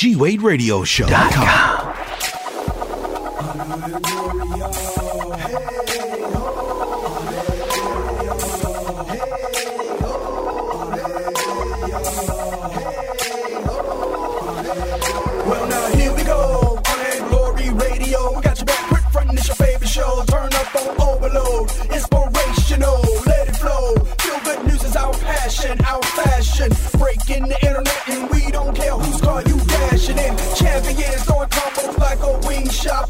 GWadeRadioShow.com. Well, now here we go on that Glory Radio. We got your back, quick front, it's your favorite show. Turn up on overload, inspirational, shop.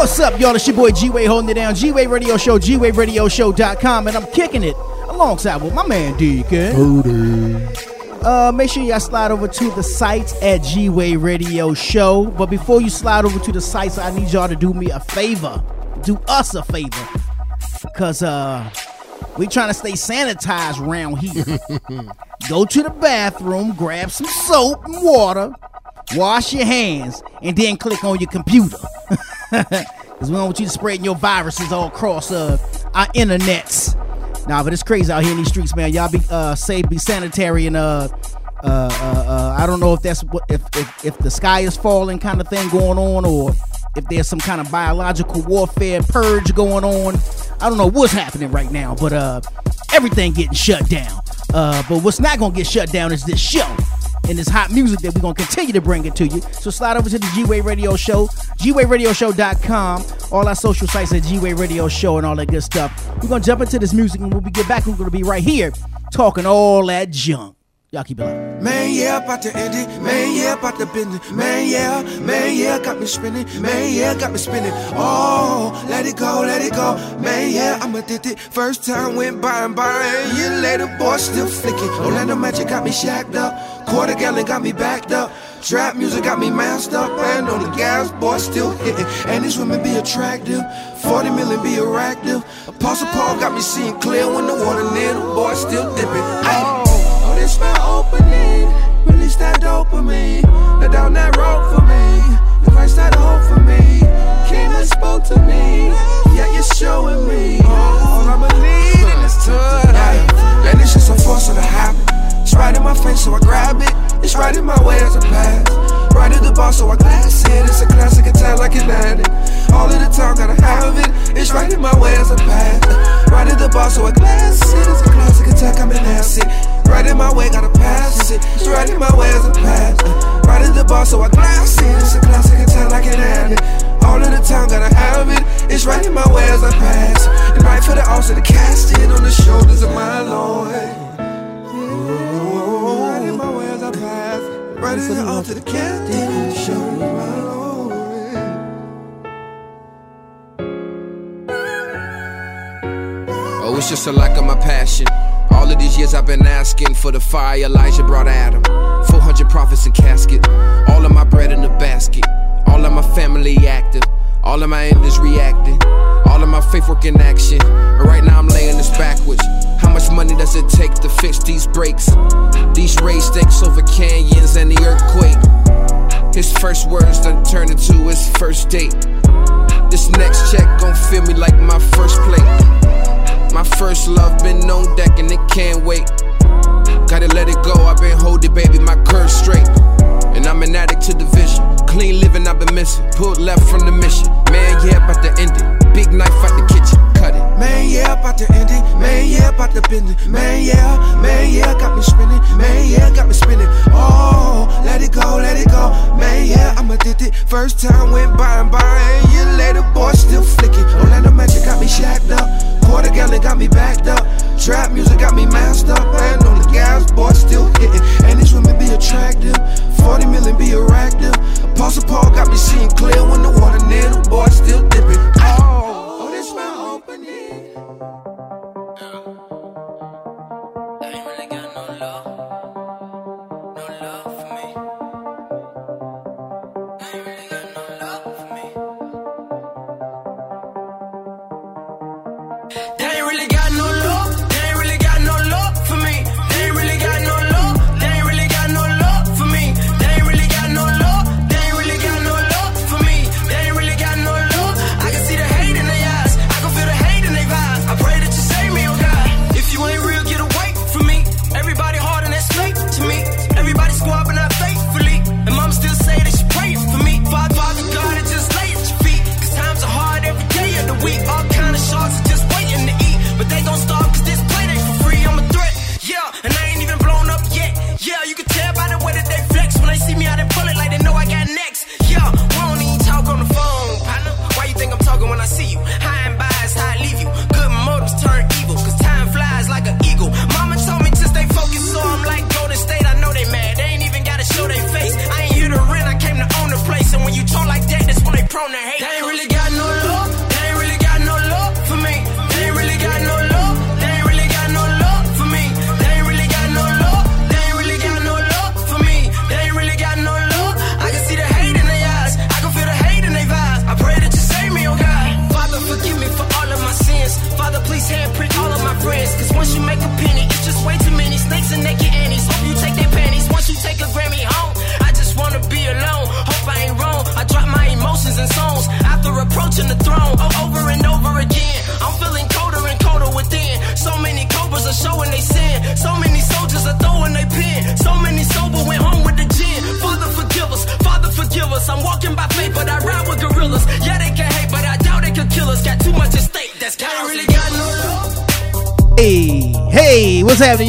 What's up, y'all? It's your boy G Wade holding it down. G Wade Radio Show, G Wade Radio Show.com, and I'm kicking it alongside with my man Deacon. Uh, make sure y'all slide over to the site at G Wade Radio Show. But before you slide over to the sites, I need y'all to do me a favor. Do us a favor. Cause uh we trying to stay sanitized around here. Go to the bathroom, grab some soap and water, wash your hands, and then click on your computer. Because we don't want you to spreading your viruses all across uh, our internets. Nah, but it's crazy out here in these streets, man. Y'all be uh say be sanitary and uh uh, uh, uh I don't know if that's what if, if if the sky is falling kind of thing going on or if there's some kind of biological warfare purge going on. I don't know what's happening right now, but uh everything getting shut down. Uh but what's not gonna get shut down is this show and this hot music that we're gonna continue to bring it to you. So slide over to the G-Wade Radio Show, GWadeRadioShow.com, all our social sites at G-Wade Radio Show and all that good stuff. We're gonna jump into this music and when we get back, we're gonna be right here talking all that junk. Y'all keep it up. Man, yeah, about end it. Man, yeah, about bend it. Man, yeah, man, yeah, got me spinning. Man, yeah, got me spinning. Oh, let it go, let it go. Man, yeah, I'm addicted. First time went by and by, and year later, boy, still flicking. Orlando Magic got me shacked up. Quarter gallon got me backed up. Trap music got me masked up. And on the gas, boy, still hitting. And these women be attractive. 40 million be attractive. Apostle Paul got me seeing clear when the water near the boy still dipping. Oh. Oh, this my opening. Release that dopamine. Let down that rope for me. The Christ that hope for me. Came and spoke to me. Yeah, you're showing me. All I believe in is tonight. And it's just a force of the habit. It's right in my face, so I grab it. It's right in my way as a pass. Right at the bar, so I glass it. It's a classic attack like an addict. All of the time, gotta have it. It's right in my way as a pass. Right at the bar, so I glass it. It's a classic attack, I'm an acid. Right in my way, gotta pass it. It's right in my way as a pass. Right at the bar, so I glass it. It's a classic attack like an addict. All of the time, gotta have it. It's right in my way as I pass. And right for the altar to cast it on the shoulders of my Lord. Right in my way as I pass. Right in the altar to cast it on the shoulders of my Lord. Oh, it's just a lack of my passion. All of these years I've been asking for the fire Elijah brought Adam. 400 prophets in casket. All of my bread in the basket. All of my family active. All of my enemies reacting. All of my faith work in action. And right now I'm laying this backwards. How much money does it take to fix these breaks? These raised stakes over canyons and the earthquake. His first words done turned into his first date. This next check gon' feel me like my first plate. My first love been on deck and it can't wait. Gotta let it go, I've been holding, baby, my curve straight. And I'm an addict to the vision. Clean living, I've been missing. Pulled left from the mission. Man, yeah, about to end it. Big knife out the kitchen, cut it. Man, yeah, about to end it. Man, yeah, about to bend it. Man, yeah, man, yeah, got me spinning. Man, yeah, got me spinning. Oh, let it go, let it go. Man, yeah, I'm addicted. First time went by and by, and year later, boy, still flicking. Orlando Magic got me shacked up. Quarter gallon got me backed up. Trap music got me masked up. And on the gas, boy, still hitting. And these women be attractive. 40 million be attractive. Apostle Paul got me seeing clear when the water near the boy still dipping.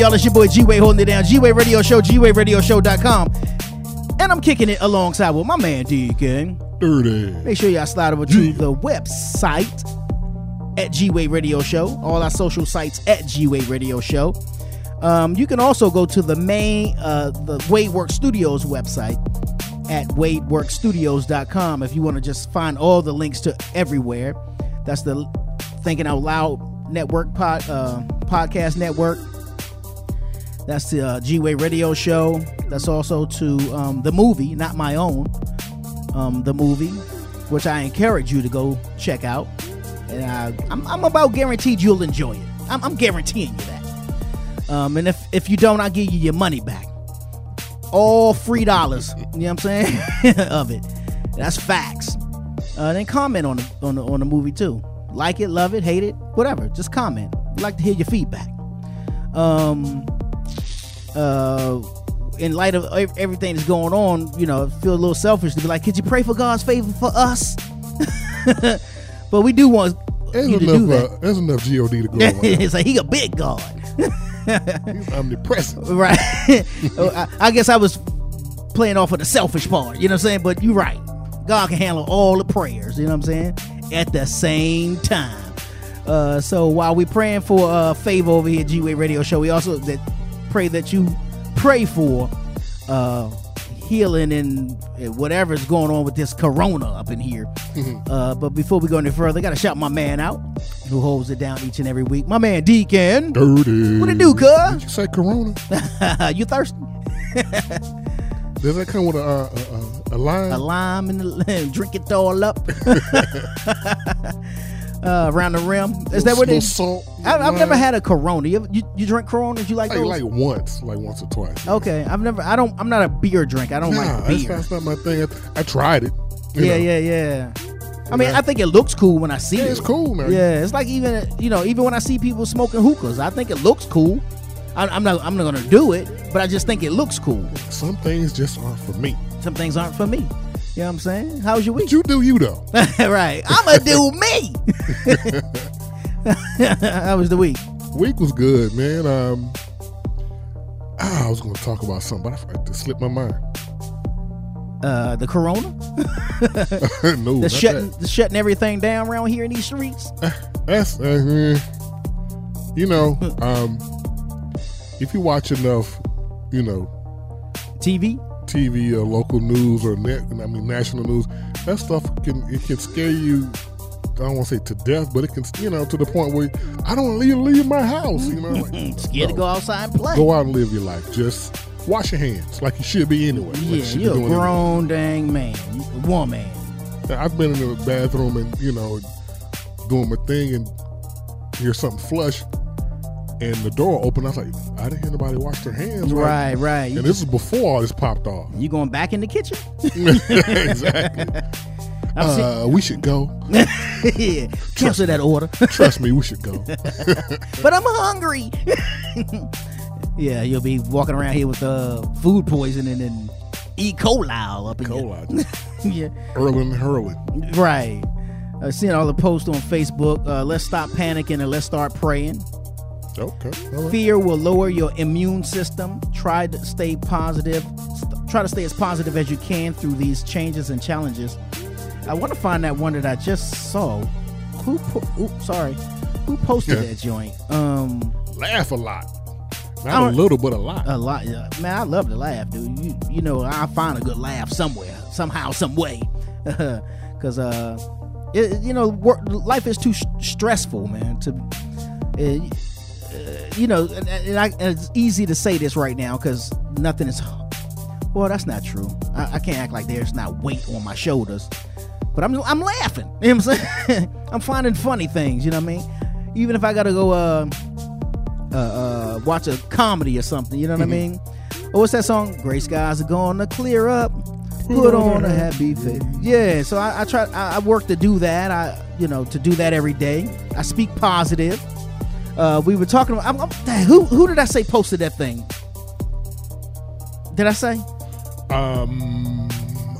Y'all? It's your boy G Wade holding it down. G Wade Radio Show, G Wade Radio Show.com. And I'm kicking it alongside with my man Deacon. Dirty. Make sure y'all slide over to the website at G Wade Radio Show, all our social sites at G Wade Radio Show. Um, you can also go to the main, uh, the Wadework Studios website at wadeworkstudios.com if you want to just find all the links to everywhere. That's the Thinking Out Loud Network pod, uh, podcast network. That's the uh, G Wade Radio Show. That's also to um, the movie, not my own, um, the movie, which I encourage you to go check out. And I, I'm, I'm about guaranteed you'll enjoy it. I'm, I'm guaranteeing you that. Um, and if, if you don't, I'll give you your money back. All free dollars. You know what I'm saying? of it. That's facts. Uh, then comment on the, on the on the movie too. Like it, love it, hate it, whatever. Just comment. We like to hear your feedback. Um, uh, in light of everything that's going on, you know, feel a little selfish to be like, could you pray for God's favor for us? but we do want There's you to enough, do that. uh, there's enough God to go it's like he a big God, He's omnipresent. right? I, I guess I was playing off of the selfish part, you know what I'm saying? But you're right. God can handle all the prayers, you know what I'm saying? At the same time. Uh, so while we're praying for uh, favor over here at G-Wade Radio Show, we also that pray that you pray for uh, healing and whatever's going on with this corona up in here. uh, but before we go any further, I gotta shout my man out who holds it down each and every week. My man Deacon. Dirty. What it do, Did cuz? you say Corona? you thirsty? Does that come with a uh, a, a, a lime? A lime and the, drink it all up. Uh, around the rim. Is that what it is? Salt. I, I've never had a Corona. You, you, you drink Coronas? You like like those? like once, like once or twice. okay, I've never. I don't. I'm not a beer drink. I don't Nah, like beer. that's not my thing. I, I tried it. you Yeah, yeah, yeah. I mean, I think it looks cool when I see Yeah, it. it's cool, man. Yeah, it's like even you know even when I see people smoking hookahs, I think it looks cool. I, I'm not. I'm not gonna do it, but I just think it looks cool. Some things just aren't for me. Some things aren't for me. You know what I'm saying? How was your week? But you do you though. right. I'ma do me. How was the week? Week was good, man. Um, ah, I was going to talk about something, but I forgot to slip my mind. Uh, the corona, no, the shutting, the shutting everything down around here in these streets. That's uh, eh. you know, um, if you watch enough, you know, TV. TV or local news or net, I mean national news, that stuff can it can scare you. I don't want to say to death, but it can, you know, to the point where I don't leave, leave my house. You know, like, Scared to go outside and play. Go out and live your life. Just wash your hands like you should be anyway. like you yeah, you're a doing anyway. grown dang man, woman. I've been in the bathroom and you know doing my thing and hear something flush, and the door opened. I was like, I didn't hear nobody wash their hands. like- Right, right. You, And this is before all this popped off. you going back in the kitchen? exactly. Uh, we should go. yeah, cancel that order. Trust me, we should go. but I'm hungry. yeah, you'll be walking around here with uh, food poisoning and E. coli up in Cola, you. yeah, Erlen Hurlin. right. I've seen all the posts on Facebook. Uh, let's stop panicking and let's start praying. Okay, right. Fear will lower your immune system. Try to stay positive. St- try to stay as positive as you can through these changes and challenges. I want to find that one that I just saw. Who? Po- oops, sorry. Who posted Yeah. that joint? Um, Laugh a lot. Not a little, but a lot. a lot. yeah. Man, I love to laugh, dude. You, you know, I find a good laugh somewhere, somehow, some way, because uh, it, you know, work, life is too sh- stressful, man. To, uh, you know, and, and, I, and it's easy to say this right now because nothing is. Well, that's not true. I, I can't act like there's not weight on my shoulders, but I'm I'm laughing. You know what I'm saying? I'm finding funny things. You know what I mean? Even if I gotta go uh, uh, uh, watch a comedy or something. You know what I mean? Or what's that song? Gray skies are gonna clear up. Put on a happy face. Yeah, so I, I try. I, I work to do that. I, you know, to do that every day. I speak positive. Uh, we were talking about. I'm, I'm, who who did I say posted that thing? Did I say Um,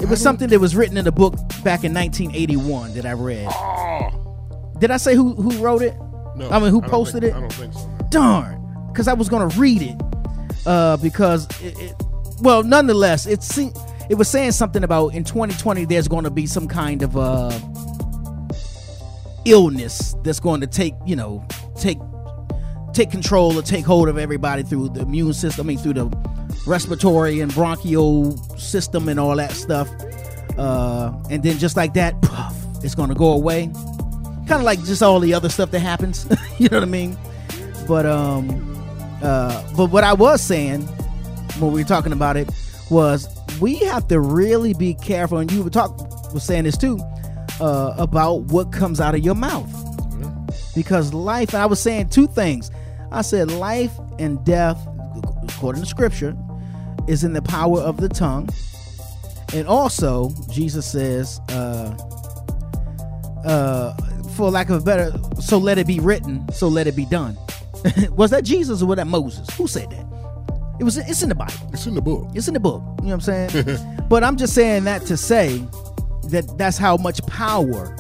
it was something that was written in a book back in 1981 that I read? Oh, Did I say who who wrote it? no. I mean, who don't posted think- it? I don't think so. no. darn because i was gonna read it uh because it, it well nonetheless it se- it was saying something about in 2020 there's going to be some kind of uh illness that's going to take you know take take control or take hold of everybody through the immune system i mean through the respiratory and bronchial system and all that stuff. Uh and then just like that puff, it's going to go away. Kind of like just all the other stuff that happens you know what i mean? But um uh but what i was saying when we were talking about it was we have to really be careful and you were talk was saying this too uh about what comes out of your mouth. Because life and i was saying two things i said life and death according to scripture is in the power of the tongue. And also jesus says uh uh for lack of a better so let it be written so let it be done. Was that jesus or was that moses? Who said that? It was it's in the bible. It's in the book. it's in the book you know what i'm saying? But i'm just saying that to say that that's how much power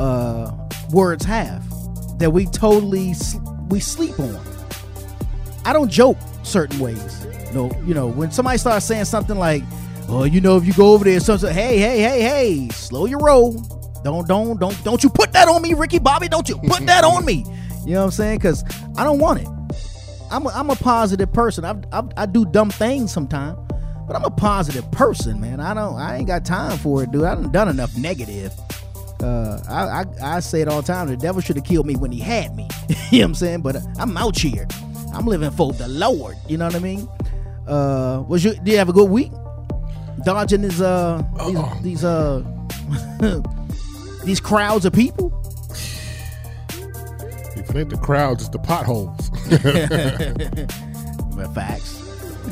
uh words have that we totally we sleep on i don't joke certain ways no you know when somebody starts saying something like oh you know if you go over there something hey hey hey hey slow your roll don't don't don't don't you put that on me ricky bobby don't you put that on me you know what i'm saying because i don't want it I'm a, I'm a positive person. I, I I do dumb things sometimes, but I'm a positive person, man. I don't I ain't got time for it, dude. I done done enough negative. Uh, I, I I say it all the time. The devil should have killed me when he had me. you know what I'm saying? But I'm out here. I'm living for the Lord. You know what I mean? Uh, was you? Did you have a good week? Dodging these uh these, Uh-uh. these uh these crowds of people. If it ain't the crowds, it's the potholes. But facts.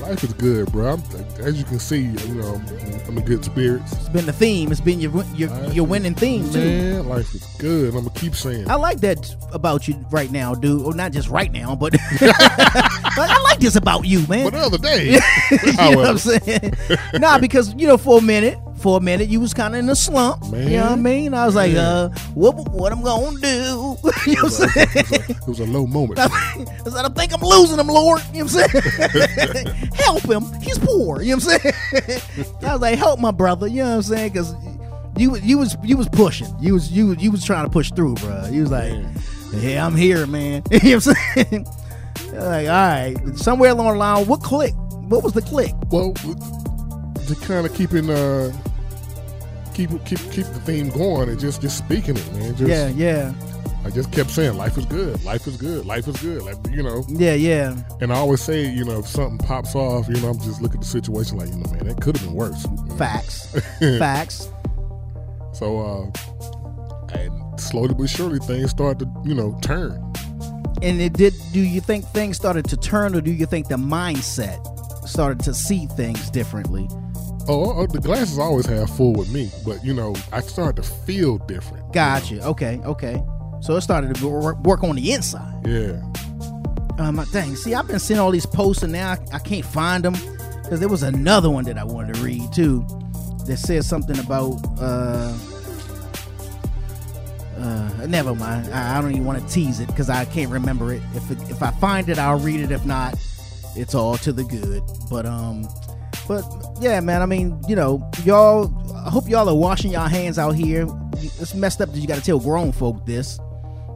Life is good, bro. I'm, as you can see, you know, I'm in good spirits. It's been the theme. It's been your your your winning theme too. Man, life is good. I'm gonna keep saying. I like that about you right now, dude. Or not just right now, but I like this about you, man. But the other day, you know what I'm saying? nah, because you know, for a minute, for a minute, you was kind of in a slump. Man. You know what I mean? I was like, uh, what what I'm gonna do? you know what I'm saying? it was, a, it was a low moment. I said, I think I'm losing him, Lord. You know what I'm saying? help him. He's poor. You know what I'm saying? I was like, help my brother. You know what I'm saying? Because you you was you was pushing. You was you you was trying to push through, bro. You was like, yeah, I'm here, man. you know what I'm saying? like, all right. Somewhere along the line, what click? What was the click? Well, to kind of keeping uh keep keep keep the theme going and just just speaking it, man. Just, yeah, yeah, I just kept saying, life is good, life is good, life is good. Like you know, yeah, yeah. and I always say, you know, if something pops off, you know, I'm just looking at the situation like, you know, man, that could have been worse. Facts, facts. So, uh, and slowly but surely things start to, you know, turn. And it did. Do you think things started to turn, or do you think the mindset started to see things differently? Oh, oh, the glasses always have full with me, but you know, I started to feel different. you Gotcha. Okay. Okay. So it started to work, work on the inside. know? Yeah. Um, dang. See, I've been seeing all these posts, and now I, I can't find them because there was another one that I wanted to read too that says something about. Uh, uh, never mind. I, I don't even want to tease it because I can't remember it. If it, if I find it, I'll read it. If not, it's all to the good. But um, but yeah, man. I mean, you know, y'all. I hope y'all are washing y'all hands out here. It's messed up that you got to tell grown folk this.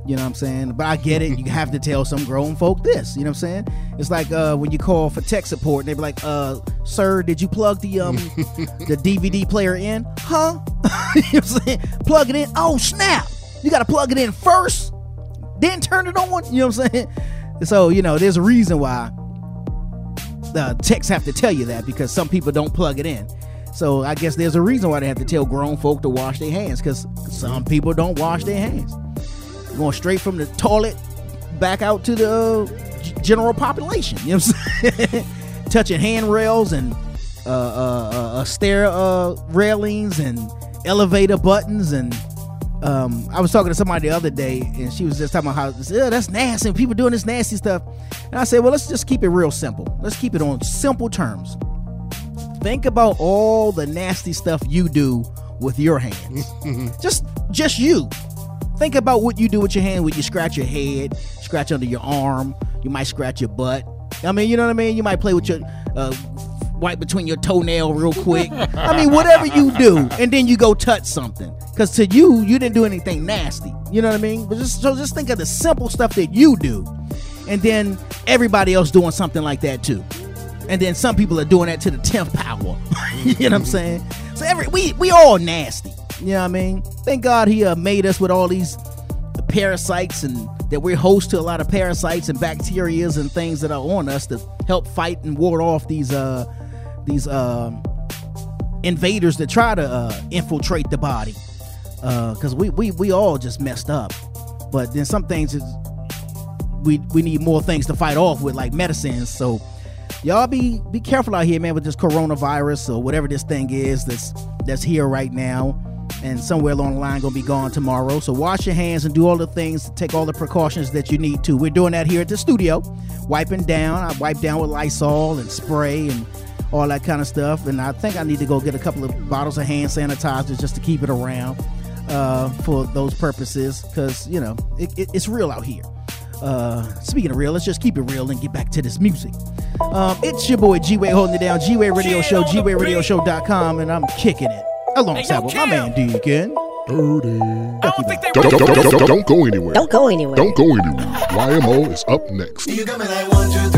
You know what I'm saying? But I get it. You have to tell some grown folk this. You know what I'm saying? It's like uh, when you call for tech support and they be like, uh, sir, did you plug the um the DVD player in? Huh? you know what I'm saying? Plug it in. Oh snap. You gotta plug it in first, then turn it on. You know what I'm saying? So, you know, there's a reason why the techs have to tell you that because some people don't plug it in. So I guess there's a reason why they have to tell grown folk to wash their hands because some people don't wash their hands going straight from the toilet back out to the uh, general population. You know what I'm saying? Touching handrails and uh, uh, uh, uh, stair uh, railings and elevator buttons and um, I was talking to somebody the other day, and she was just talking about how that's nasty. People doing this nasty stuff, and I said, well, let's just keep it real simple. Let's keep it on simple terms. Think about all the nasty stuff you do with your hands. just, just you. Think about what you do with your hand when you scratch your head, scratch under your arm. You might scratch your butt. I mean, you know what I mean. You might play with your uh, wipe between your toenail real quick. I mean, whatever you do, and then you go touch something. Because to you, you didn't do anything nasty. You know what I mean? But just so just think of the simple stuff that you do, and then everybody else doing something like that too. And then some people are doing that to the tenth power. you know what I'm saying? So every we we all nasty. You know what I mean? Thank God he uh, made us with all these parasites and that we're host to a lot of parasites and bacterias and things that are on us to help fight and ward off these uh these um, invaders that try to uh, infiltrate the body. Because uh, we, we we all just messed up, but then some things is we we need more things to fight off with, like medicines. So y'all be be careful out here, man, with this coronavirus or whatever this thing is that's that's here right now and somewhere along the line gonna be gone tomorrow. So wash your hands and do all the things, take all the precautions that you need to. We're doing that here at the studio, wiping down. I wipe down with Lysol and spray and all that kind of stuff. And I think I need to go get a couple of bottles of hand sanitizer just to keep it around uh, for those purposes because, you know, it, it, it's real out here. Uh, speaking of real, let's just keep it real and get back to this music. Um, it's your boy G Wade holding it down, G Wade Radio Show, G Wade Radio Show.com, and I'm kicking it alongside with my man Deacon. Dirty. Don't, Don't, go anywhere. Don't go anywhere. Don't go anywhere. YMO is up next. You got me like one, two, three,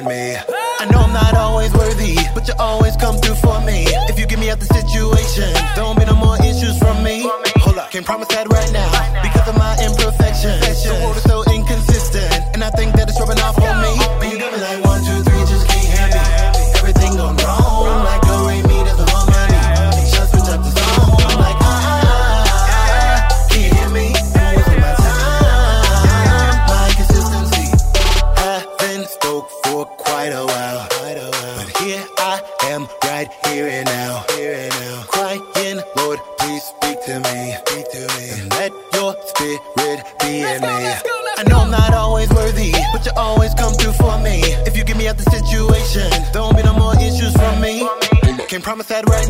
in me. I know I'm not always worthy, but you always come through for me. If you get me out the situation, don't be no more issues from me. Hold up, can't promise that Can't right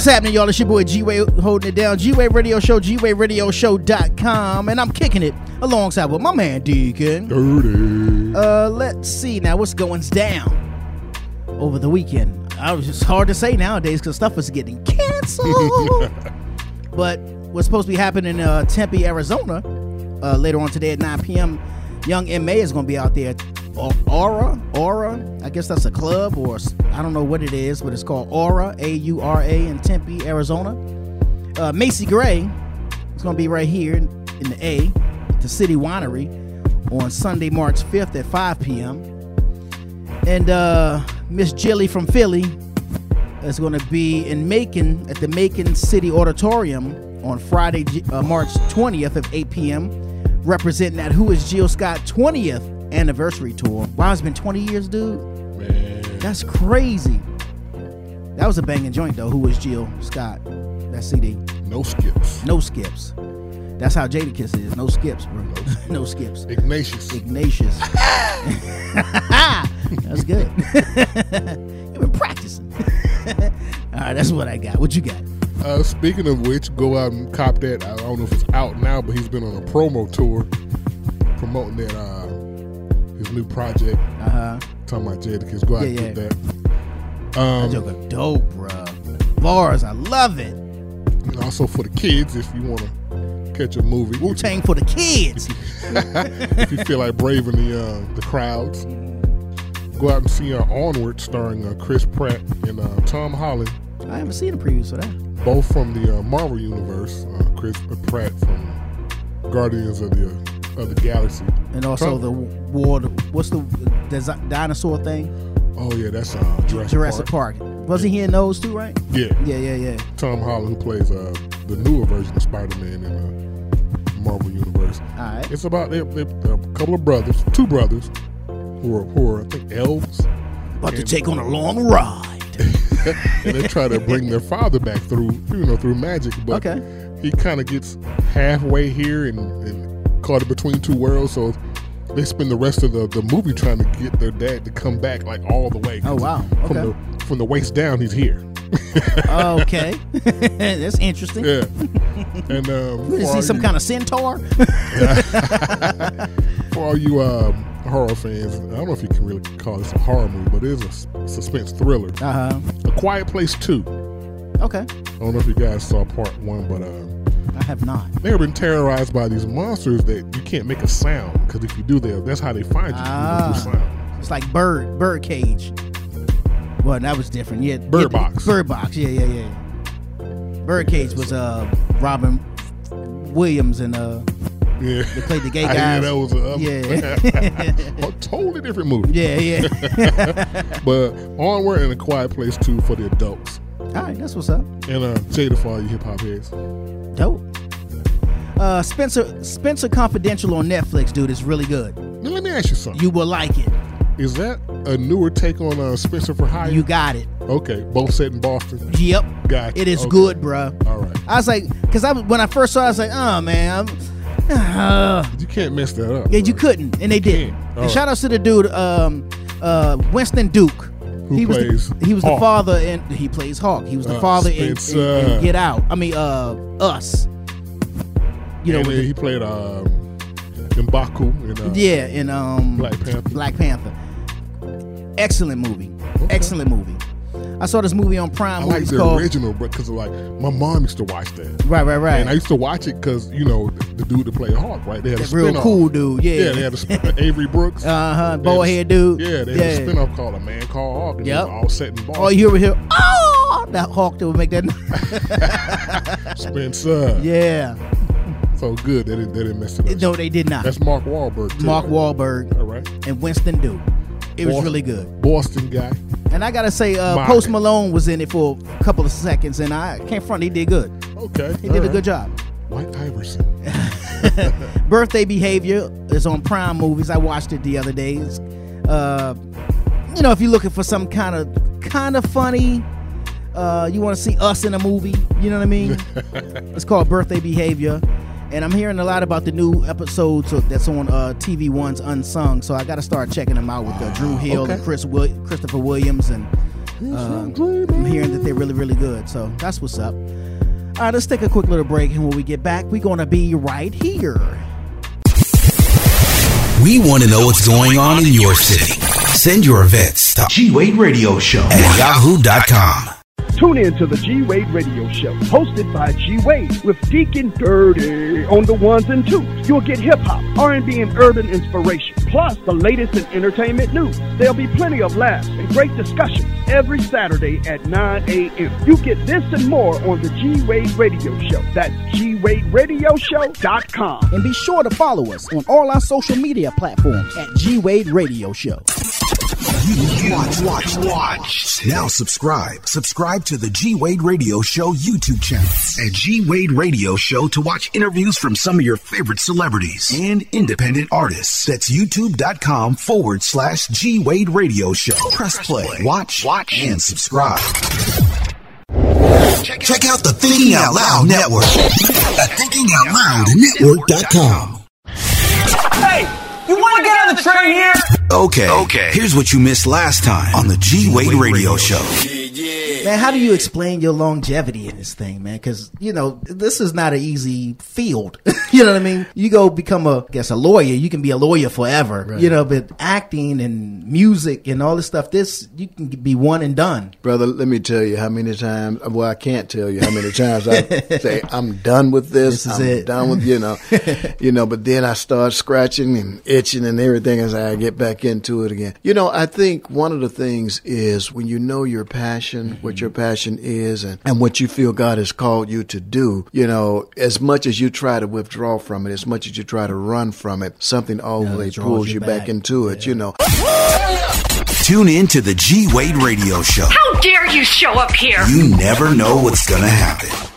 what's happening, y'all? It's your boy G Wade holding it down. G Wade Radio Show, G Wade Radio Show.com, and I'm kicking it alongside with my man Deacon. Dirty. Uh, let's see now what's going down over the weekend. I was just hard to say nowadays because stuff is getting canceled. but what's supposed to be happening in uh, Tempe, Arizona, uh, later on today at 9 p.m. Young Ma is going to be out there. Au- Aura, Aura. I guess that's a club, or I don't know what it is, but it's called Aura, A U R A, in Tempe, Arizona. Uh, Macy Gray is going to be right here in, in the A, the City Winery, on Sunday, March 5th at 5 p.m. And uh, Miss Jilly from Philly is going to be in Macon at the Macon City Auditorium on Friday, uh, March 20th at 8 p.m. Representing that Who is Jill Scott 20th anniversary tour. Wow, it's been 20 years, dude. Man. That's crazy. That was a banging joint though. Who was Jill Scott? That CD. No skips. No skips. That's how Jadakiss is. No skips, bro. no skips. Ignatius. Ignatius. that's good. You've been practicing. All right, that's what I got. What you got? Uh, speaking of which, go out and cop that. I don't know if it's out now, but he's been on a promo tour promoting that uh, new project. Uh huh. Talking about Jadakiss. Go out and Yeah, get yeah. that. That Um, joke is dope, bro. Bars, I love it. and also for the kids, if you want to catch a movie, Wu Tang for the kids. if you feel like braving the uh, the crowds, go out and see uh, Onward, starring uh, Chris Pratt and uh, Tom Holland, I haven't seen the preview for that. both from the uh, Marvel universe. Uh, Chris Pratt from Guardians of the of the Galaxy. And also Tom- the war. What's the, the dinosaur thing? Oh yeah, that's uh, Jurassic, Jurassic Park. Park. Wasn't he in those too, right? Yeah, Yeah, yeah, yeah. Tom Holland who plays uh, the newer version of Spider-Man in the Marvel universe. All right. It's about they, they, a couple of brothers, two brothers, who are, who are I think elves, About to take on a long ride. and they try to bring their father back through you know through magic. But Okay. he kind of gets halfway here and, and caught in between two worlds. So they spend the rest of the, the movie trying to get their dad to come back like all the way. Oh, wow. From the from the waist down, he's here. okay. That's interesting. Yeah. And um, Is he some you- kind of centaur? For all you um, horror fans, I don't know if you can really call this a horror movie, but it is a suspense thriller. Uh huh. A Quiet Place 2. Okay. I don't know if you guys saw part one, but uh, I have not. they've been terrorized by these monsters that you can't make a sound because if you do that, that's how they find you. Ah. It's like bird, bird cage. Well, that was different. Yeah, Bird yeah, Box. Bird box. Yeah, yeah, yeah. Bird cage was uh Robin Williams and uh Yeah, they played the gay I guys. hear that was a, Yeah. a totally different movie. yeah, yeah. But Onward and A Quiet Place too for the adults. All right, that's what's up. And uh, Jada for all you hip hop heads. Dope. Uh, Spencer Spencer Confidential on Netflix, dude, is really good. Now let me ask you something. You will like it. Is that a newer take on uh, Spencer for Hire? You got it. okay, both set in Boston. Yep. Got you. It is Okay. good, bruh. All right. I was like, because I when I first saw, it, I was like, oh man, I'm, uh, You can't mess that up. yeah, you couldn't, and they did. And All shout out to the dude, um, uh, Winston Duke. Who he was plays the, he was the father and he plays Hawk. He was the Uh, father in, in, in Get Out. I mean, uh, Us. You know, and with then the- he played um, Mbaku in uh, yeah, in um, Black Panther. Black Panther. Excellent movie. Excellent movie. I saw this movie on Prime. I like the called original, but because like my mom used to watch that, right, right, right. and I used to watch it because you know the, the dude that played Hawk, right? They had a real cool dude. Yeah. Yeah, they had a sp- Avery Brooks. Uh huh. Boy head dude. Yeah, they had a spinoff called A Man Called Hawk. And Yep. all set in Boston. Oh, you ever hear here? Oh, that hawk that would make that. Spencer. yeah. So good. They didn't, they didn't mess it up. No, they did not. That's Mark Wahlberg. Too, Mark right? Wahlberg All right. and Winston Duke. It was really good. Boston guy. And I gotta say, uh, Post Malone was in it for a couple of seconds, and I can't front. He did good. Okay. He did a good job. White Iverson. Birthday Behavior is on Prime Movies. I watched it the other day. It's, uh, you know, if you're looking for some kind of kind of funny, uh, you want to see us in a movie. You know what I mean? it's called Birthday Behavior, and I'm hearing a lot about the new episodes that's on uh, TV One's Unsung. So I got to start checking them out with uh, Dru Hill okay. and Chris Will- Christopher Williams and Uh, I'm hearing that they're really, really good. So that's what's up. All right, let's take a quick little break, and when we get back, we're gonna be right here. We want to know what's going on in your city. Send your events to G Wade Radio Show at yahoo.com. Tune in to the G Wade Radio Show, hosted by G Wade with Deacon Dirty on the ones and twos. You'll get hip hop, R&B, and urban inspiration, plus the latest in entertainment news. There'll be plenty of laughs and great discussions every Saturday at 9 a.m. You get this and more on the G Wade Radio Show. That's G Wade Radio GWadeRadioShow.com. And be sure to follow us on all our social media platforms at G Wade Radio Show. Watch, watch, watch. Now subscribe. Subscribe to the G Wade Radio Show YouTube channel at G Wade Radio Show to watch interviews from some of your favorite celebrities and independent artists. That's youtube.com forward slash G Wade Radio Show. Press play, watch, watch, and subscribe. Check out the Thinking Out Loud Network at thinkingoutloudnetwork.com. Hey, you want to get on the train here? Okay. Okay. Here's what you missed last time on the G Wade Radio Show. Man, how do you explain your longevity in this thing, man? Because you know this is not an easy field. you know what I mean? You go become a, I guess, a lawyer. You can be a lawyer forever. You know, but acting and music and all this stuff, this you can be one and done. Brother, let me tell you how many times. Well, I can't tell you how many times I say I'm done with this. This is I'm it. done with you know, you know. But then I start scratching and itching and everything as I get back into it again. You know, I think one of the things is when you know your passion, mm-hmm. What your mm. passion is, and and what you feel God has called you to do. You know, as much as you try to withdraw from it, as much as you try to run from it, something always draws pulls you you back, back. into it. You know. Tune in to the G Wade Radio Show. How dare you show up here? You never know what's going to happen.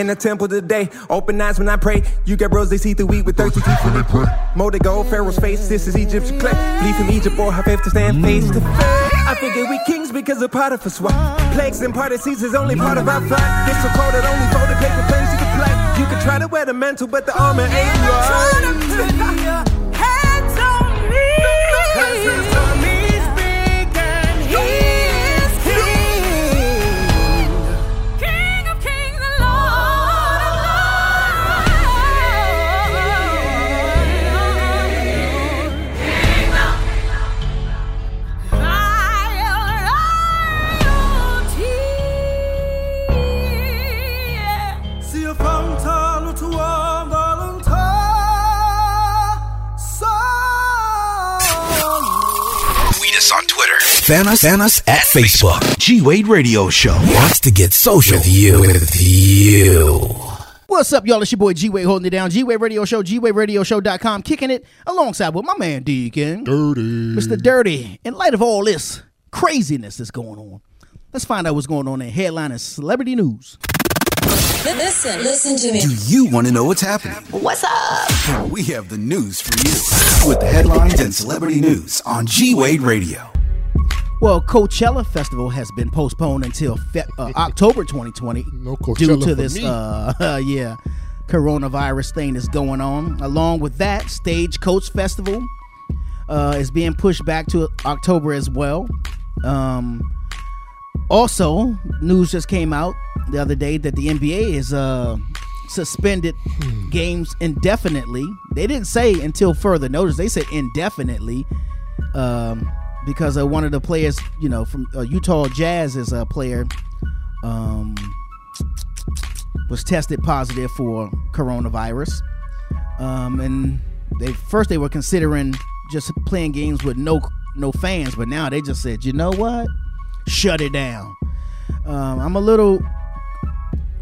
In the temple today, open eyes when I pray. You got bros, they see through eat with thirsty teeth when they pray. Molded gold, Pharaoh's face, this is Egyptian clay. Leave from Egypt or have faith to stand mm. face to face. I figure we kings because a part of Potiphar's wife. Plagues and party seas is only part of our flight. This so cold it only folded paper planes you can play. You can try to wear the mantle, but the armor ain't right. Fan us, fan us at Facebook. G Wade Radio Show wants to get social with you. With you. What's up, y'all? It's your boy G Wade holding it down. G Wade Radio Show, G Wade Radio Show.com, kicking it alongside with my man Deacon. Dirty. Mr. Dirty. In light of all this craziness that's going on, let's find out what's going on in headline and celebrity news. Listen, listen to me. Do you want to know what's happening? What's up? We have the news for you with the headlines and celebrity news on G Wade Radio. Well, Coachella Festival has been postponed until Fe- uh, October 2020 No due to this, uh, yeah, coronavirus thing that's going on. Along with that, Stagecoach Festival uh, is being pushed back to October as well. Um, Also, news just came out the other day that the NBA is uh, suspended games indefinitely. They didn't say until further notice. They said indefinitely um, because uh, one of the players, you know, from uh, Utah Jazz is a player, um, was tested positive for coronavirus. Um, and they first they were considering just playing games with no no fans, but now they just said, you know what, shut it down. Um, I'm a little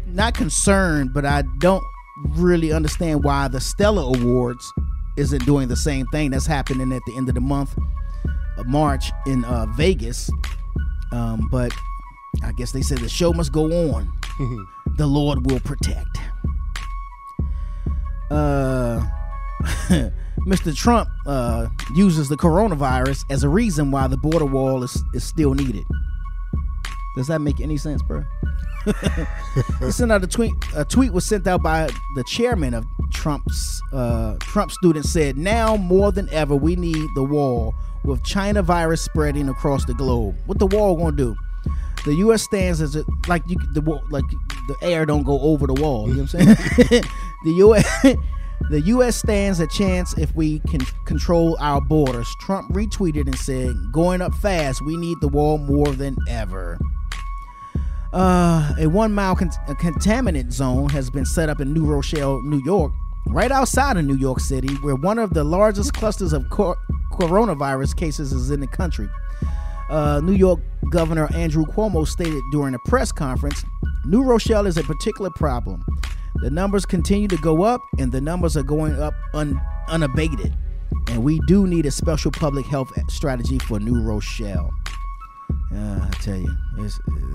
not concerned, but I don't really understand why the Stellar Awards isn't doing the same thing that's happening at the end of the month March in uh, Vegas. Um, but I guess they said the show must go on. the Lord will protect. Uh, Mr. Trump uh, uses the coronavirus as a reason why the border wall is, is still needed. Does that make any sense, bro? sent out a tweet. A tweet was sent out by the chairman of Trump's uh, Trump students said, "Now more than ever, we need the wall with China virus spreading across the globe. What the wall gonna do? The U.S. stands as a, like you the like the air don't go over the wall. You know what I'm saying? the U.S. The U.S. stands a chance if we can control our borders. Trump retweeted and said, "Going up fast. We need the wall more than ever." Uh, a one mile con- a contaminant zone has been set up in New Rochelle, New York, right outside of New York City, where one of the largest clusters of cor- coronavirus cases is in the country. Uh, New York Governor Andrew Cuomo stated during a press conference New Rochelle is a particular problem. The numbers continue to go up, and the numbers are going up un- unabated. And we do need a special public health strategy for New Rochelle. Uh, I tell you,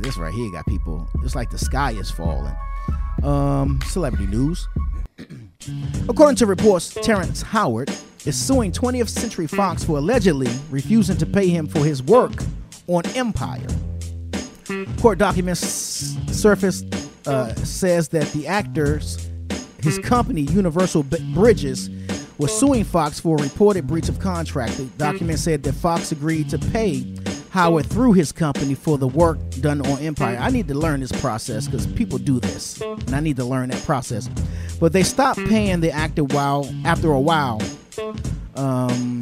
this right here got people. It's like the sky is falling. Um, celebrity news. According to reports, Terrence Howard is suing 20th Century Fox for allegedly refusing to pay him for his work on Empire. Court documents surfaced uh, says that the actors, his company Universal Bridges, was suing Fox for a reported breach of contract. The document said that Fox agreed to pay Howard through his company for the work done on Empire. I need to learn this process because people do this, and I need to learn that process. But they stopped paying the actor while after a while. Um,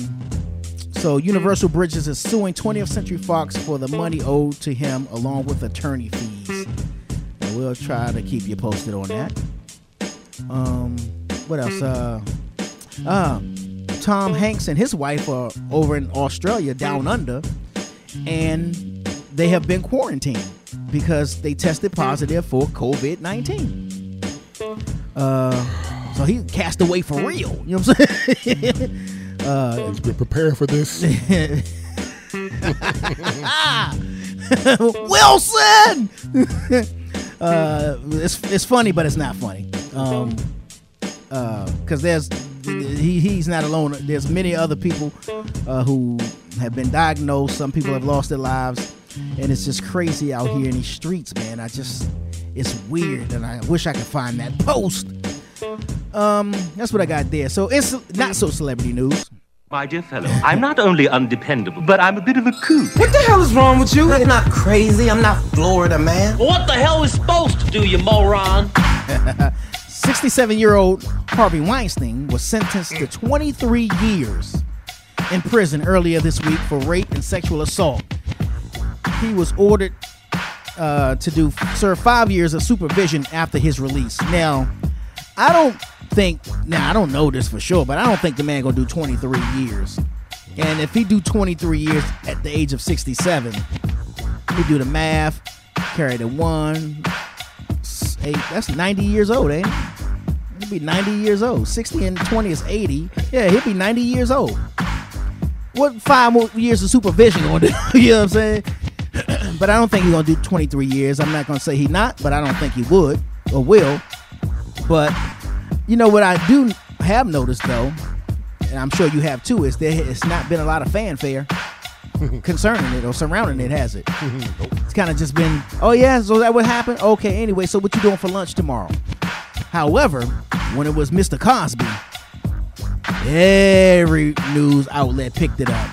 so Universal Bridges is suing 20th Century Fox for the money owed to him, along with attorney fees. And we'll try to keep you posted on that. Um, what else? Uh, uh, Tom Hanks and his wife are over in Australia, down under, and they have been quarantined because they tested positive for COVID 19. Uh, so he cast away for real. You know what I'm saying? uh, He's been preparing for this. Wilson. uh, it's it's funny, but it's not funny. Um, because there's he he's not alone. There's many other people uh, who have been diagnosed. Some people have lost their lives, and it's just crazy out here in these streets, man. I just it's weird, and I wish I could find that post. Um, that's what I got there. So it's not so celebrity news. My dear fellow, I'm not only undependable, but I'm a bit of a kook. What the hell is wrong with you? I'm not crazy. I'm not Florida, man. What the hell is supposed to do, you moron? 67 year old Harvey Weinstein was sentenced to 23 years in prison earlier this week for rape and sexual assault. He was ordered uh, to do serve five years of supervision after his release. Now, I don't think now I don't know this for sure, but I don't think the man gonna do 23 years. And if he do 23 years at the age of 67, we do the math, carry the one, eight. That's 90 years old, ain't it? He'll be 90 years old. 60 and 20 is 80. Yeah, he'll be 90 years old. What five more years of supervision gonna do? you know what I'm saying? but I don't think he's gonna do 23 years. I'm not gonna say he not, but I don't think he would or will. But you know what I do have noticed though, and I'm sure you have too, is there has not been a lot of fanfare concerning it or surrounding it, has it? It's kind of just been, oh yeah, so that would happen. Okay, anyway, so what you doing for lunch tomorrow? However, when it was Mr. Cosby, every news outlet picked it up,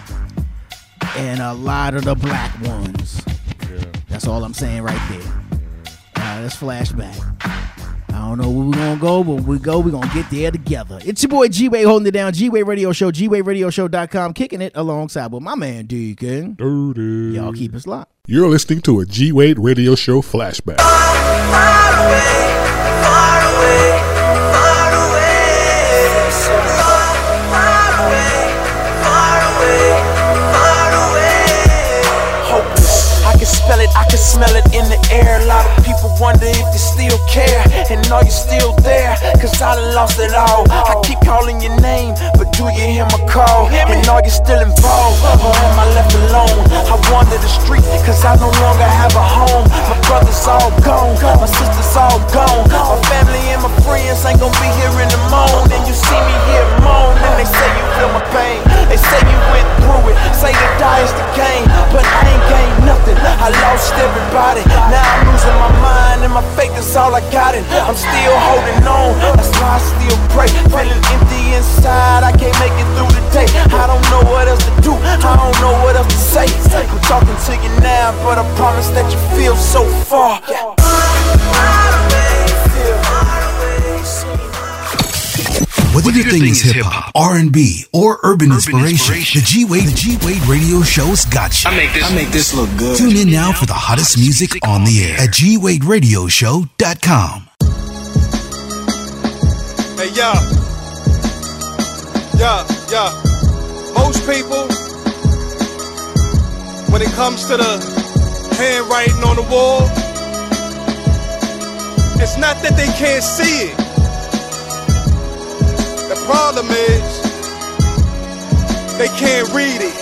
and a lot of the black ones. That's all I'm saying right there. All right, let's flash back. I don't know where we're gonna go, but when we go, we're gonna get there together. It's your boy G Wade holding it down, G Wade Radio Show, G Wade Radio Show.com, kicking it alongside with my man Deacon. Dirty. Y'all keep us locked. You're listening to a G Wade Radio Show flashback. hopeless. Smell it in the air. A lot of people wonder if you still care. And are you still there? Cause I done lost it all. I keep calling your name, but do you hear my call? And are you still involved? Or am I left alone? I wander the streets cause I no longer have a home. My brothers all gone, my sisters all gone. My family and my friends ain't gonna be here in the morning. You see me here moaning, they say you feel my pain. They say you went through it, say to die is the game. But I ain't gained nothing, I lost everybody. Now I'm losing my mind and my faith is all I got. And I'm still holding on, that's why I still pray. Feeling empty inside, I can't make it through the day. I don't know what else to do, I don't know what else to say. I'm talking to you now, but I promise that you feel so far. Whether your thing is hip hop, R and B, or urban, inspiration, the G Wade G Wade Radio Show's got you. I make this- I make this look good. Tune in now for the hottest music on the air at gwaderadioshow.com. Hey, yeah. Yeah, yeah. Most people, when it comes to the handwriting on the wall, it's not that they can't see it. The problem is, they can't read it.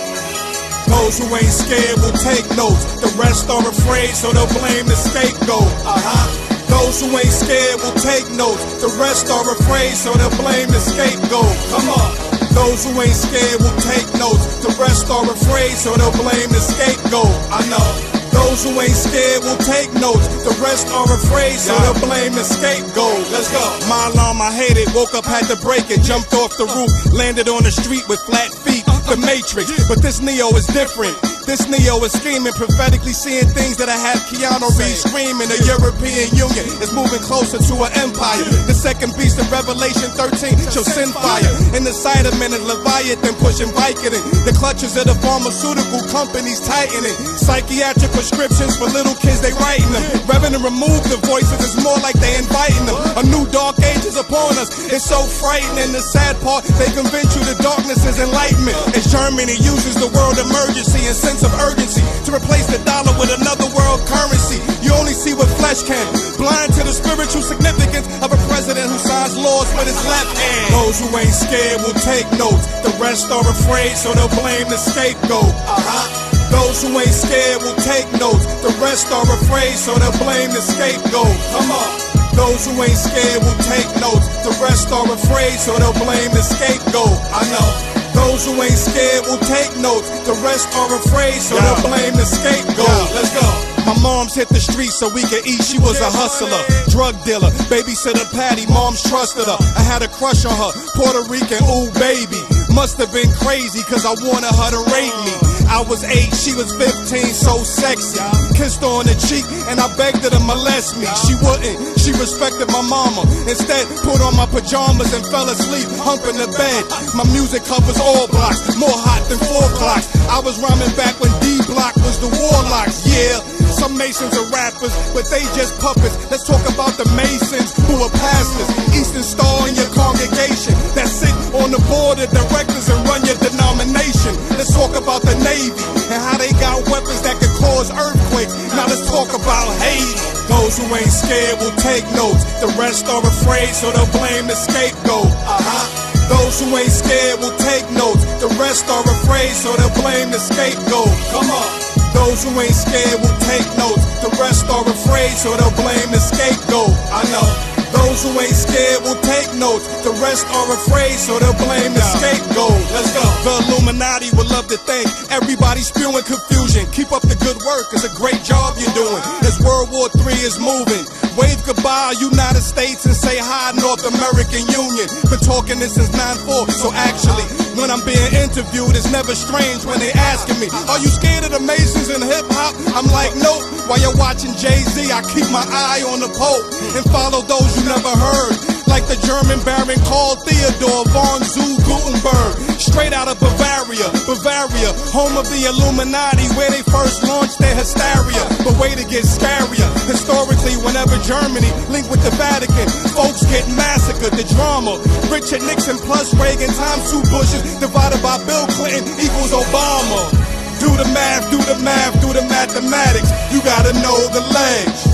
Those who ain't scared will take notes. The rest are afraid, so they'll blame the scapegoat. Uh huh. Those who ain't scared will take notes. The rest are afraid, so they'll blame the scapegoat. Come on. Those who ain't scared will take notes. The rest are afraid, so they'll blame the scapegoat. I know. Those who ain't scared will take notes. The rest are afraid, so they'll blame the scapegoat. Let's go. My alarm, I hate it. Woke up, had to break it. Jumped off the roof, landed on the street with flat feet. The Matrix, but this Neo is different. This Neo is scheming, prophetically seeing things that I have Keanu Reeves screaming. The European Union is moving closer to an empire. The second beast of Revelation 13 shall send fire. In the sight of men is Leviathan pushing Vicodin. The clutches of the pharmaceutical companies tightening. Psychiatric prescriptions for little kids, they writing them. Reverend remove the voices, it's more like they inviting them. A new dark age is upon us. It's so frightening. The sad part, they convince you the darkness is enlightenment. As Germany uses the world emergency and sense of urgency to replace the dollar with another world currency. You only see what flesh can. Blind to the spiritual significance of a president who signs laws with his left hand. Those who ain't scared will take notes. The rest are afraid, so they'll blame the scapegoat. Uh-huh. Those who ain't scared will take notes. The rest are afraid, so they'll blame the scapegoat. Come on. Those who ain't scared will take notes. The rest are afraid, so they'll blame the scapegoat. I know. Those who ain't scared will take notes. The rest are afraid, so they'll blame the scapegoat. Let's go. My mom's hit the streets so we could eat. She was a hustler, drug dealer, babysitter Patty. Mom's trusted her. I had a crush on her. Puerto Rican, ooh baby. Must have been crazy cause I wanted her to rape me. I was eight, she was 15, so sexy. Kissed her on the cheek and I begged her to molest me. She wouldn't, she respected my mama. Instead, put on my pajamas and fell asleep, humping the bed. My music covers all blocks, more hot than four clocks. I was rhyming back when D Block was the Warlocks, yeah. Some Masons are rappers, but they just puppets. Let's talk about the Masons who are pastors. Eastern Star in your congregation that sit on the board of directors and run your denomination. Let's talk about the Navy and how they got weapons that could cause earthquakes. Now let's talk about Haiti. Those who ain't scared will take notes. The rest are afraid, so they'll blame the scapegoat. Uh-huh. Those who ain't scared will take notes. The rest are afraid, so they'll blame the scapegoat. Come on. Those who ain't scared will take notes. The rest are afraid, so they'll blame the scapegoat. I know. Those who ain't scared will take notes. The rest are afraid, so they'll blame the scapegoat. Let's go. The Illuminati would love to think everybody spewing confusion. Keep up the good work, it's a great job you're doing. As World War III is moving, wave goodbye, United States, and say hi, North American Union. Been talking this since 9-4, so actually, when I'm being interviewed, it's never strange when they asking me, Are you scared of the Masons and hip hop? I'm like, Nope. While you're watching Jay Z, I keep my eye on the Pope and follow those you never heard. Like the German baron called Theodore von zu Guttenberg. Straight out of Bavaria, Bavaria, home of the Illuminati, where they first launched their hysteria. But wait, it gets scarier. Historically, whenever Germany linked with the Vatican, folks get massacred. The drama. Richard Nixon plus Reagan times two Bushes divided by Bill Clinton equals Obama. Do the math, do the math, do the mathematics. You gotta know the legs.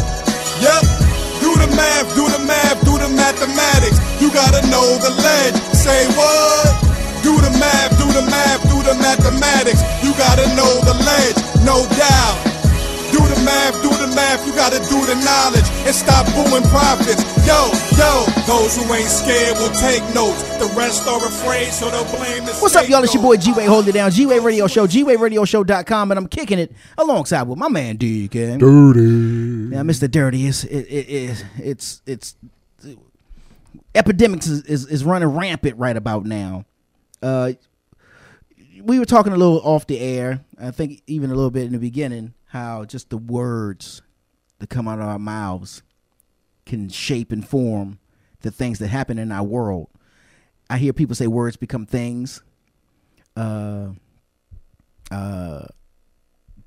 Yep. Do the math, do the math, do the mathematics. You gotta know the ledge. Say what? Do the math, do the math, do the mathematics. You gotta know the ledge, no doubt. Do the math, do the math, you gotta do the knowledge and stop booing prophets. Yo, yo, those who ain't scared will take notes. The rest are afraid, so they'll blame the What's up, y'all? It's your boy G Wade. Hold it down. G Wade Radio Show, GWadeRadioShow.com, and I'm kicking it alongside with my man Deacon. Dirty. Yeah, Mr. Dirty. It's it, it, it, it's it's epidemics is, is, is running rampant right about now. Uh, we were talking a little off the air. I think even a little bit in the beginning how just the words that come out of our mouths can shape and form the things that happen in our world. I hear people say words become things. Uh, uh,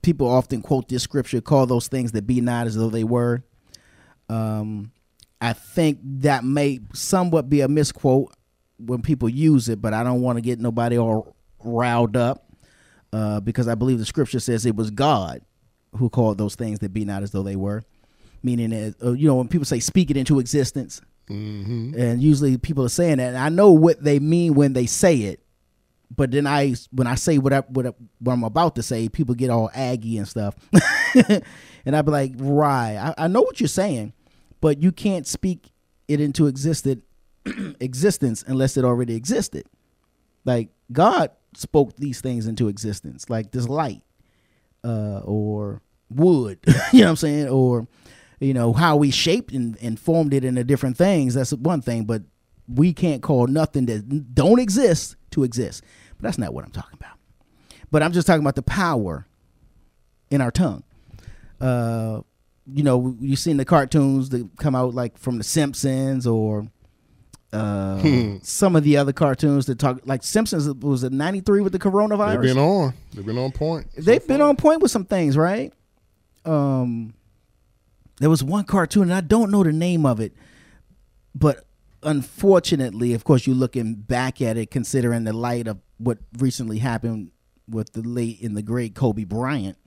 people often quote this scripture, call those things that be not as though they were. Um, I think that may somewhat be a misquote when people use it, but I don't want to get nobody all riled up uh, because I believe the scripture says it was God who called those things that be not as though they were. Meaning, that, uh, you know, when people say speak it into existence, Mm-hmm. and usually people are saying that, and I know what they mean when they say it. But then I, when I say what I, what, I, what I'm about to say, people get all aggy and stuff, and I'd be like, right, I, I know what you're saying, but you can't speak it into existed existence unless it already existed. Like God spoke these things into existence, like this light, uh, or wood. you know what I'm saying? Or you know how we shaped and, and formed it into different things. That's one thing, but we can't call nothing that don't exist to exist. But that's not what I'm talking about. But I'm just talking about the power in our tongue. Uh, you know, you've seen the cartoons that come out like from The Simpsons or uh, Hmm. some of the other cartoons that talk like Simpsons was it 93 with the coronavirus. They've been on. They've been on point. They've been on point with some things, right? Um, there was one cartoon, and I don't know the name of it, but unfortunately, of course, you're looking back at it, considering the light of what recently happened with the late and the great Kobe Bryant.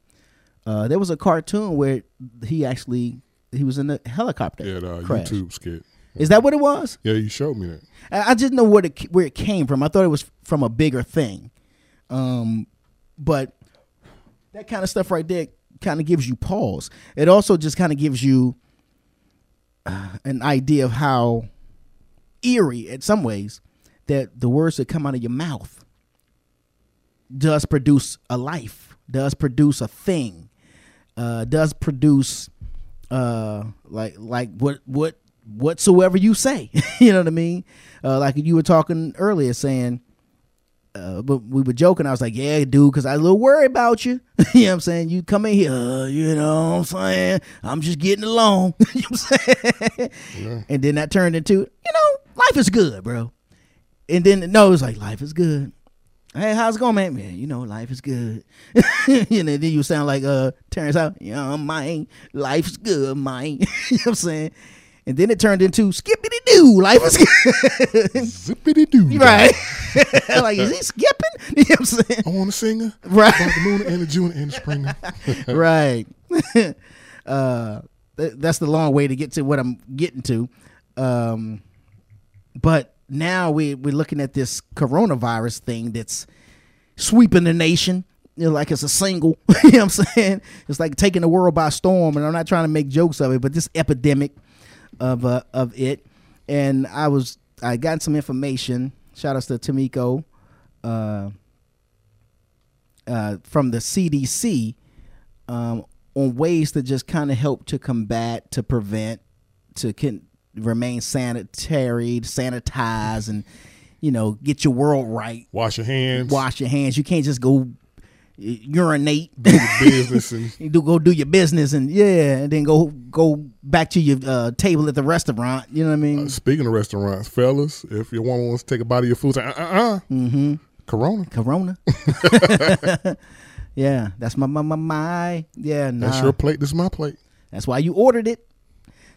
Uh, there was a cartoon where he actually he was in a helicopter Yeah, the uh. YouTube skit. Is that what it was? Yeah, you showed me that. I I just know where it where it came from. I thought it was from a bigger thing, um, but that kind of stuff right there kind of gives you pause. It also just kind of gives you uh, an idea of how eerie, in some ways, that the words that come out of your mouth does produce a life, does produce a thing, uh, does produce uh, like like what what whatsoever you say. you know what I mean? Uh, like you were talking earlier, saying. Uh, but we were joking. I was like, "Yeah, dude, because I was a little worried about you." you know what I'm saying? You come in here, uh, you know what I'm saying? I'm just getting along. you know what I'm saying? Yeah. And then that turned into, you know, life is good, bro. And then no, it was like life is good. Hey, how's it going, man? Man, you know, life is good. you know, then you sound like uh Terrence out. Yeah, man, life's good, man. you know what I'm saying? And then it turned into skippity doo. Life is. Zippity doo. Right. like, is he skipping? You know what I'm saying? I want to sing her. Right. About the moon and the June and the spring. right. uh, th- that's the long way to get to what I'm getting to. Um, but now we we're looking at this coronavirus thing that's sweeping the nation. You know, like it's a single. you know what I'm saying? It's like taking the world by storm. And I'm not trying to make jokes of it, but this epidemic of uh, of it. and I was I got some information. Shout outs to Tamiko, uh, uh, from the CDC, um, on ways to just kind of help to combat, to prevent, to can remain sanitary, sanitize, and you know get your world right. Wash your hands. Wash your hands. You can't just go urinate business and you do go do your business and yeah and then go go back to your uh, table at the restaurant you know what i mean Speaking of restaurants, fellas, if your woman wants to take a bite of your food, say, uh uh uh. Mm-hmm. Corona. Corona. yeah, that's my my my my. Yeah, nah. That's your plate. This is my plate. That's why you ordered it.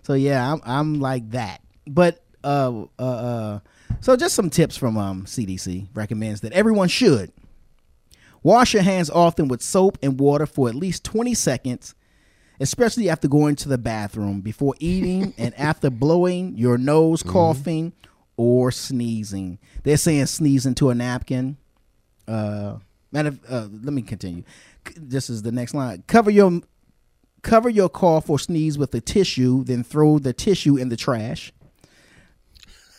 So yeah, I'm I'm like that. But uh uh uh so just some tips from um CDC recommends that everyone should wash your hands often with soap and water for at least 20 seconds, especially after going to the bathroom, before eating and after blowing your nose, coughing, or sneezing. They're saying sneeze into a napkin. Uh, matter uh, let me continue. This is the next line. Cover your cover your cough or sneeze with a tissue, then throw the tissue in the trash.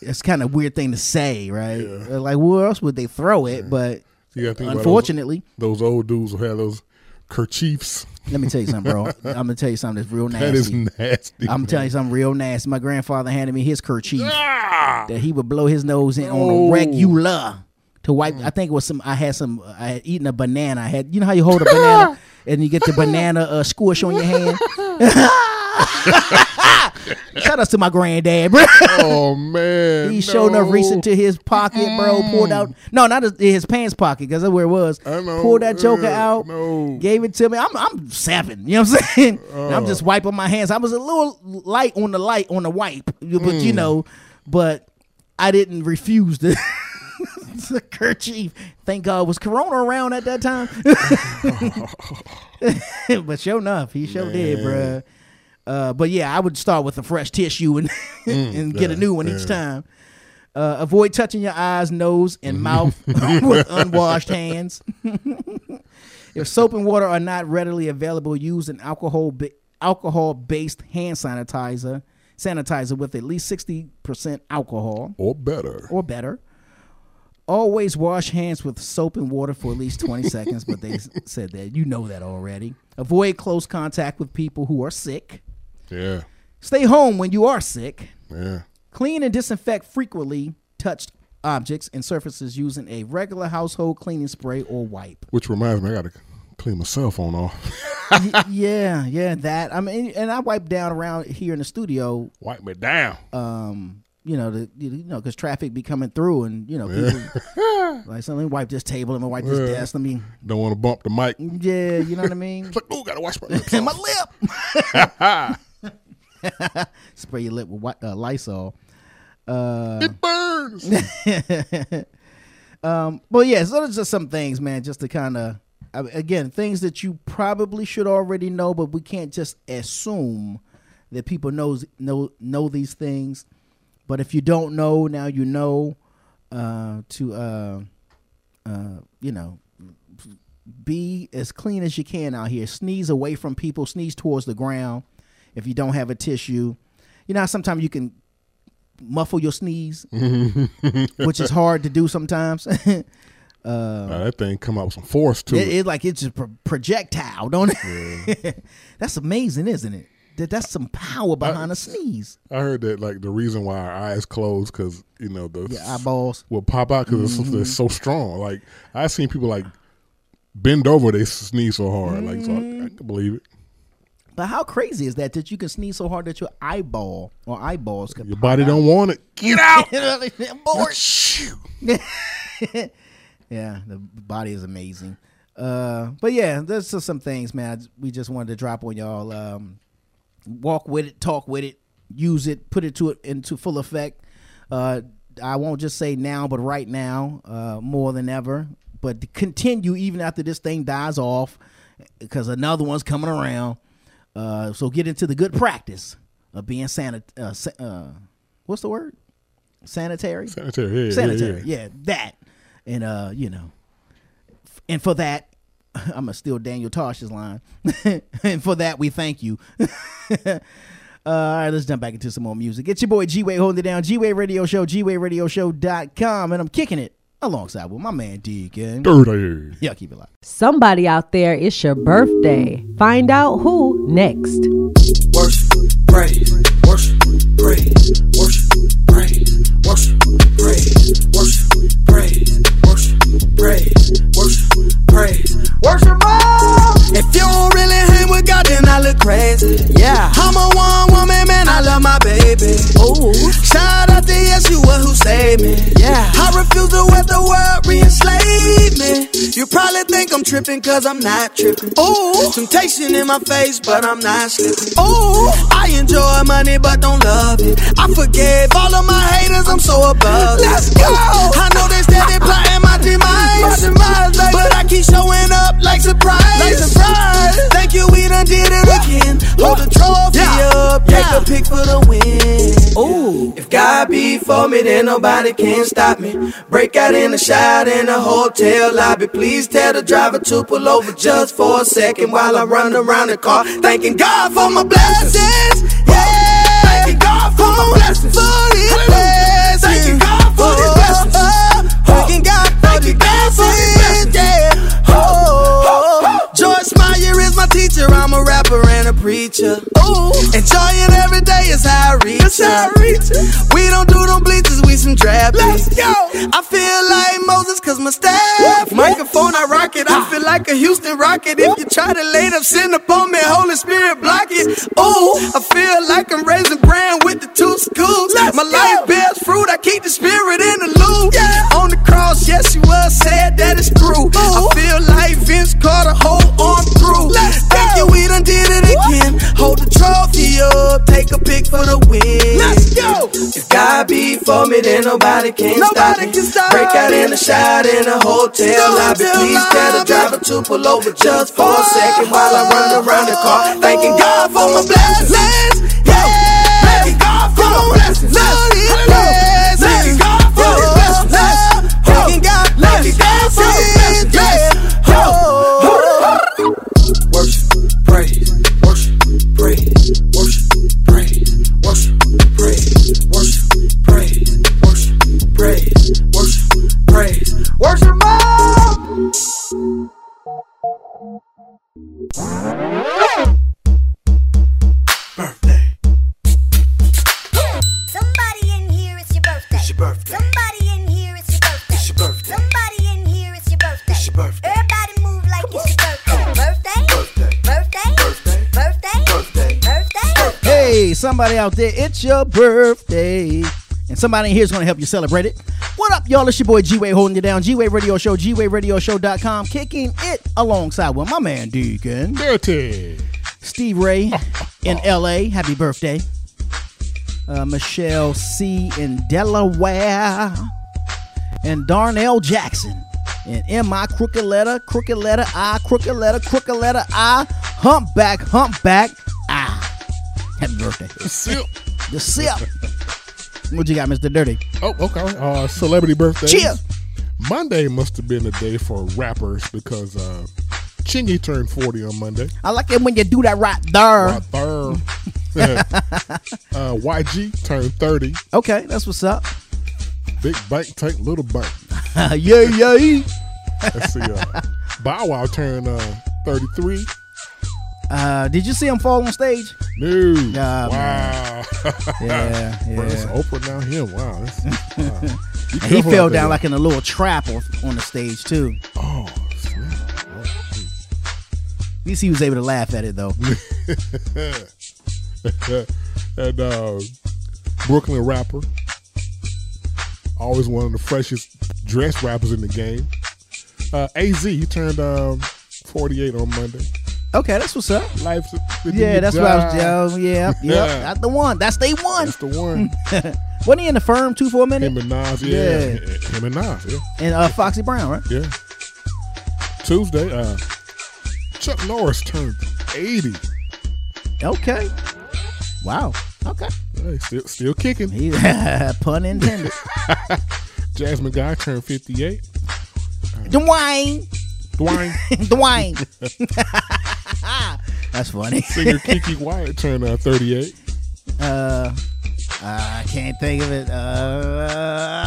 It's kind of weird thing to say, right? Uh, Like, where else would they throw it? But You gotta think unfortunately, those, those old dudes who have those kerchiefs. let me tell you something, bro. I'm gonna tell you something that's real nasty. That is nasty. I'm telling you something real nasty. My grandfather handed me his kerchief Ah! that he would blow his nose in on No. a regular to wipe. I think it was some. I had some. I had eaten a banana. I had. You know how you hold a banana and you get the banana uh, squish on your hand. Shout out to my granddad, bro. Oh man, He showed enough no. reached into his pocket, bro. Pulled out no, not his, his pants pocket because that's where it was. I know. Pulled that joker Ugh, out, no. gave it to me. I'm I'm seven. You know what I'm saying? And I'm Oh. just wiping my hands. I was a little light on the light on the wipe, but you Mm. know, but I didn't refuse the. the kerchief. Thank God was Corona around at that time. but sure enough, he sure did, bruh. Uh, but yeah, I would start with a fresh tissue and and get a new one each time. Uh, avoid touching your eyes, nose, and mouth with unwashed hands. if soap and water are not readily available, use an alcohol ba- alcohol based hand sanitizer sanitizer with at least sixty percent alcohol or better. or better. Always wash hands with soap and water for at least 20 seconds, but they said that. You know that already. Avoid close contact with people who are sick. Yeah, Stay home when you are sick. yeah. Clean and disinfect frequently touched objects and surfaces using a regular household cleaning spray or wipe. Which reminds me, I gotta clean my cell phone off. Yeah, yeah, that. I mean, and I wipe down around here in the studio. Wipe me down. Um, you know, the you know, because traffic be coming through, and you know, people like, so let me wipe this table, let me wipe this desk, let me Don't want to bump the mic. Yeah, you know what I mean. It's like, oh, gotta wash my lips. my lip. Spray your lip with wi- uh, Lysol. Uh, it burns. um, well, yeah. So there's just some things, man, just to kind of again things that you probably should already know, but we can't just assume that people knows know know these things. But if you don't know, now you know. Uh, to uh, uh, you know, be as clean as you can out here. Sneeze away from people. Sneeze towards the ground. If you don't have a tissue, you know sometimes you can muffle your sneeze, which is hard to do sometimes. uh, Nah, that thing come out with some force too. it, it. like it's a pro- projectile, don't it? that's amazing, isn't it? That that's some power behind a sneeze. I heard that like the reason why our eyes close because you know the eyeballs will pop out because it's, Mhm. it's so strong. Like I've seen people like bend over, they sneeze so hard. Like so, I, I can believe it. But how crazy is that that you can sneeze so hard that your eyeball or eyeballs can Your pop body out? don't want it. Get out. You know, like, I'm bored. yeah, the body is amazing. Uh, but yeah, there's just some things, man. We just wanted to drop on y'all. Um, walk with it, talk with it, use it, put it to it into full effect. Uh, I won't just say now, but right now, uh, more than ever. But continue even after this thing dies off, because another one's coming around. Uh, so get into the good practice of being sanit. Uh, sa- uh, what's the word? Sanitary. Sanitary, yeah, yeah, Sanitary. yeah. yeah, that. And uh, you know, and for that, I'm gonna steal Daniel Tosh's line. and for that, we thank you. Uh, all right, let's jump back into some more music. It's your boy G Wade holding it down. G Wade Radio Show, GWadeRadioShow.com. And I'm kicking it alongside with my man Deacon. Dirty. Yeah, keep it live. Somebody out there, it's your birthday. Find out who next. Worship, praise, worship, praise, worship, praise, worship, praise, worship, praise, worship, praise, worship, praise, worship. Mom! If you don't really hang with God, then I look crazy. Yeah, I'm a one woman man. I love my baby. Ooh, shout out to Yeshua who saved me. Yeah, I refuse to let the world re-enslave me. You probably think I'm tripping cause I'm not tripping. Ooh, temptation in my face, but I'm not slipping. Ooh, I enjoy money but don't love it. I forgave all of my haters, I'm so above it. Let's go! I know they steady plotting my demise, but I keep showing up like surprise. Like surprise. Thank you, we done did it again. Hold the trophy up, take a pick for the win. God be for me, then nobody can stop me. Break out in the shower in the hotel lobby. Please tell the driver to pull over just for a second while I run around the car, thanking God for my blessings. Yeah, thanking God for my blessings. For His blessings. Thanking God for His blessings. Oh, oh, oh. Thanking God for the blessings. Yeah. A rapper and a preacher. Ooh, enjoying every day is how I reach. How I reach we don't do them bleachers, we some trap Let's go. I feel like Moses cause my staff. Microphone, I rock it. I feel like a Houston rocket. If you try to lay up, send up on me, Holy Spirit block it. Ooh, I feel like I'm raising brand with the two schools. my life bears fruit. I keep the spirit in the loop. On the cross, yes, you was said that it's true. I feel like Vince Carter, hold on through. Thank you, we done did it again. Hold the trophy up, take a pick for the win. Let's go. If God be for me, then nobody can stop Break out in a shower in a hotel lobby. Please tell the driver to pull over just for a second while I run around the car, thanking God for my blessings. Yeah, thanking God for my blessings. Lord, His blessings. Praise, worship, mom. Somebody in here, it's your birthday. It's your birthday. Somebody in here, it's your birthday. It's your birthday. Somebody in here, it's your birthday. It's your birthday. Everybody move like it's your birthday. Birthday. Birthday. Birthday. Birthday. Birthday. Birthday. Birthday. Hey, somebody out there, it's your birthday. And somebody in here is going to help you celebrate it. What up, y'all? It's your boy G Wade holding you down. G Wade Radio Show, GWadeRadioShow.com, kicking it alongside with my man Deacon. Dirty. Steve Ray in LA. Happy birthday. Uh, Michelle C in Delaware. And Darnell Jackson. And in my crooked letter, crooked letter I, crooked letter, crooked letter I, humpback, humpback I. Happy birthday. The sip. The sip. What you got, Mr. Dirty? Oh, okay. Uh, celebrity birthday. Cheers. Monday must have been a day for rappers because uh, Chingy turned 40 on Monday. I like it when you do that right there. Right there. uh, YG turned 30. Okay, that's what's up. Big bank take little bank. yeah, yeah. Let's see. Uh, Bow Wow turned uh, 33. Uh, did you see him fall on stage? No. Yeah, wow. man. Yeah, Bro, it's. Oprah down here. Wow. That's, wow. He fell down like in a little trap on, on the stage too. Oh, At least he was able to laugh at it though. and uh, Brooklyn rapper, always one of the freshest dressed rappers in the game. Uh, Az, he turned um, 48 on Monday. Okay, that's what's up. Life's Yeah, that's what I was. Oh, yeah, yeah. That's the one. That's they one. That's the one. Wasn't he in the firm too for a minute? Him and Nas, yeah. Him and Nas, yeah. And uh, Foxy Brown, right? Yeah. Tuesday, uh, Chuck Norris turned 80. Okay. Wow. Okay. Hey, still, still kicking. He, pun intended. Jasmine Guy turned 58. Dwayne. Dwayne. Dwayne. That's funny. Singer Keke Wyatt turned uh, 38. Uh, I can't think of it. Uh,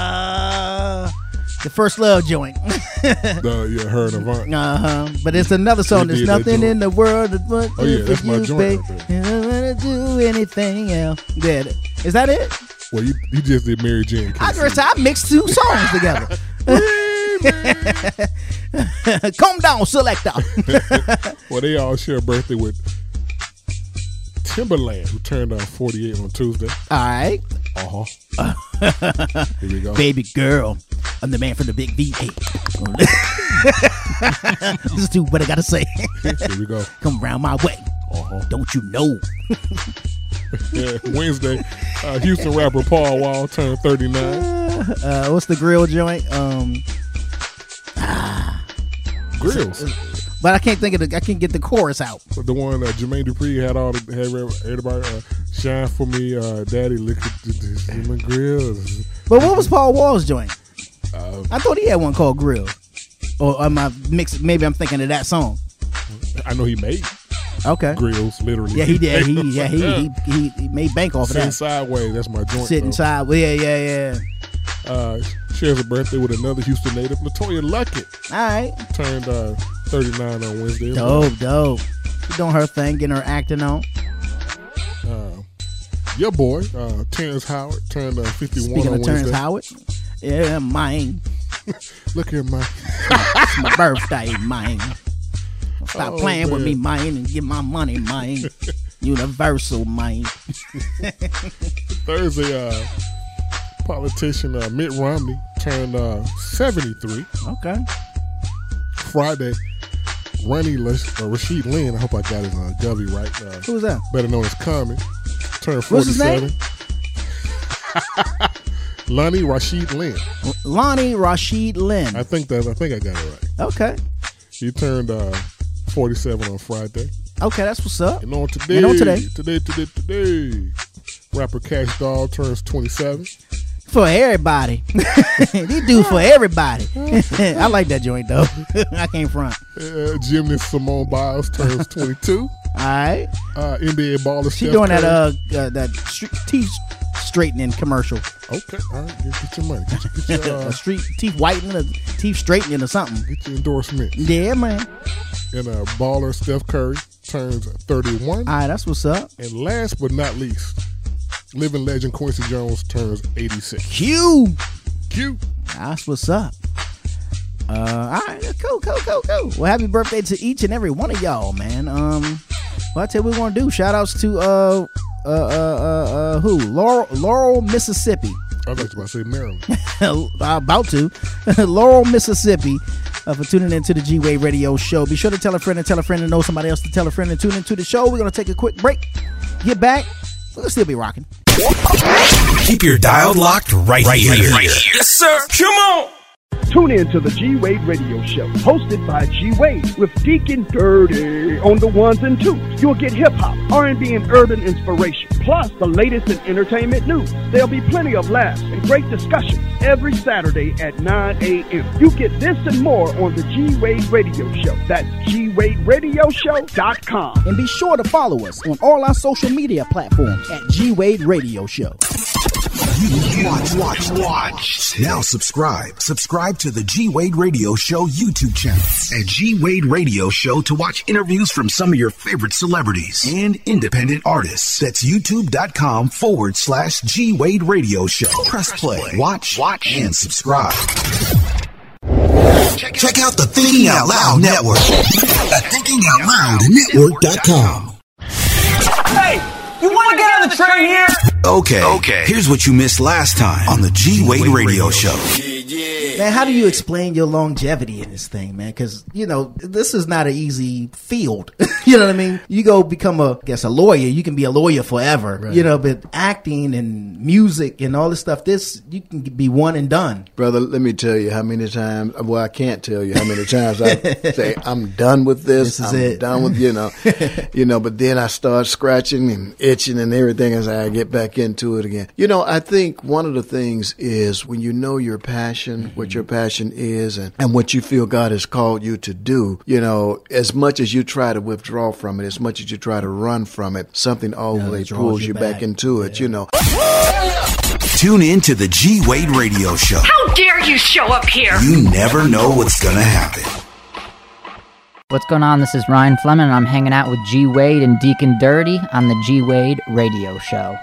the first love joint. the, yeah, her and Avant. Uh huh. But it's another song. There's nothing in the world that would Oh, yeah, that's my you, joint babe. right You don't wanna do anything else. Yeah. Is that it? Well, you, you just did Mary Jane. I, I mixed two songs together. Calm down, selector. well, they all share a birthday with Timbaland, who turned uh, 48 on Tuesday. All right. Uh huh. Here we go. Baby girl, I'm the man from the big V8. Just do what I gotta say. Here we go. Come round my way. Uh-huh. Don't you know? Yeah, Wednesday, uh, Houston rapper Paul Wall turned 39. Uh, what's the grill joint? Um, Grills. but I can't think of the. I can't get the chorus out. The one uh, Jermaine Dupri had all the had everybody uh, shine for me, uh, Daddy look at the, the, the grills. But what was Paul Wall's joint? Uh, I thought he had one called Grill. Or am I mix? Maybe I'm thinking of that song. I know he made Okay. grills literally. Yeah, he did. He yeah he he, he, he made bank off of Sitting that. sideways. That's my joint. Sitting though. side. Yeah, yeah, yeah. Uh, shares a birthday with another Houston native, LeToya Luckett. All right. Turned uh, 39 on Wednesday. Dope, dope. She doing her thing, getting her acting on. Uh, your boy, uh, Terrence Howard, turned uh, 51 Speaking on of Terrence Wednesday. Howard, yeah, mine. Look here, mine. it's my birthday, mine. Stop Oh, playing with me, mine, and get my money, mine. Universal, mine. Thursday, uh, politician uh, Mitt Romney turned uh, 73. Okay. Friday, Ronnie Lash- uh, Rashid Lynn, I hope I got his uh, Govey right. Uh, Who's that? Better known as Common, turned What's his 47. name? Lonnie Rashid Lynn. Lonnie Rashid Lynn. I think that I think I got it right. Okay. He turned uh, 47 on Friday. Okay, that's what's up. And on today, And on today. today, today, today, rapper Kash Doll turns 27. For everybody. These do for everybody. I like that joint though. I can't front. Uh, gymnast Simone Biles turns 22. All right. Uh, NBA baller She Steph doing that uh, uh that street teeth straightening commercial. Okay, all right, get, get your money. Get your, get your, uh, a street teeth whitening or teeth straightening or something. get your endorsement. Yeah, man. And uh, baller Steph Curry turns 31. All right, that's what's up. And last but not least, living legend Quincy Jones turns 86. Q. Q. That's what's up. Uh, all right, cool, cool, cool, cool. Well, happy birthday to each and every one of y'all, man. Um, well, I tell you what we're gonna do. Shout outs to uh, uh, uh, uh, uh who? Laurel, Laurel, Mississippi. I was about to say Maryland. about to Laurel, Mississippi. Uh, for tuning into the G Wade Radio Show. Be sure to tell a friend and tell a friend and know somebody else to tell a friend and tune into the show. We're gonna take a quick break. Get back. We're gonna still be rocking. Keep your dial locked right, right here. Yes, sir. Come on. Tune in to the G Wade Radio Show, hosted by G Wade with Deacon Dirty on the ones and twos. You'll get hip hop, R&B, and urban inspiration, plus the latest in entertainment news. There'll be plenty of laughs and great discussions every Saturday at 9 a.m. You get this and more on the G Wade Radio Show. That's GWadeRadioShow.com. And be sure to follow us on all our social media platforms at G Wade Radio Show. Watch, watch, watch. Now subscribe. Subscribe to the G Wade Radio Show YouTube channel at G Wade Radio Show to watch interviews from some of your favorite celebrities and independent artists. That's youtube.com forward slash G Wade Radio Show. Press play, watch, watch, and subscribe. Check out the Thinking Out Loud Network at thinkingoutloudnetwork.com. Hey, you want to get on the train here? Okay. Okay. Here's what you missed last time on the G Wade Radio Show. Man, how do you explain your longevity in this thing, man? Because you know this is not an easy field. you know what I mean? You go become a, I guess, a lawyer. You can be a lawyer forever. You know, but acting and music and all this stuff, this you can be one and done. Brother, let me tell you how many times, well, I can't tell you how many times I say, I'm done with this. This is I'm it. done with, you know, you know, but then I start scratching and itching and everything as I get back into it again. You know, I think one of the things is when you know your passion, what what your passion is and, and what you feel God has called you to do, you know, as much as you try to withdraw from it, as much as you try to run from it, something always draws pulls you you back, back. into it, you know. Tune in to the G Wade Radio Show. How dare you show up here? You never know what's going to happen. What's going on? This is Ryan Fleming, and I'm hanging out with G Wade and Deacon Dirty on the G Wade Radio Show.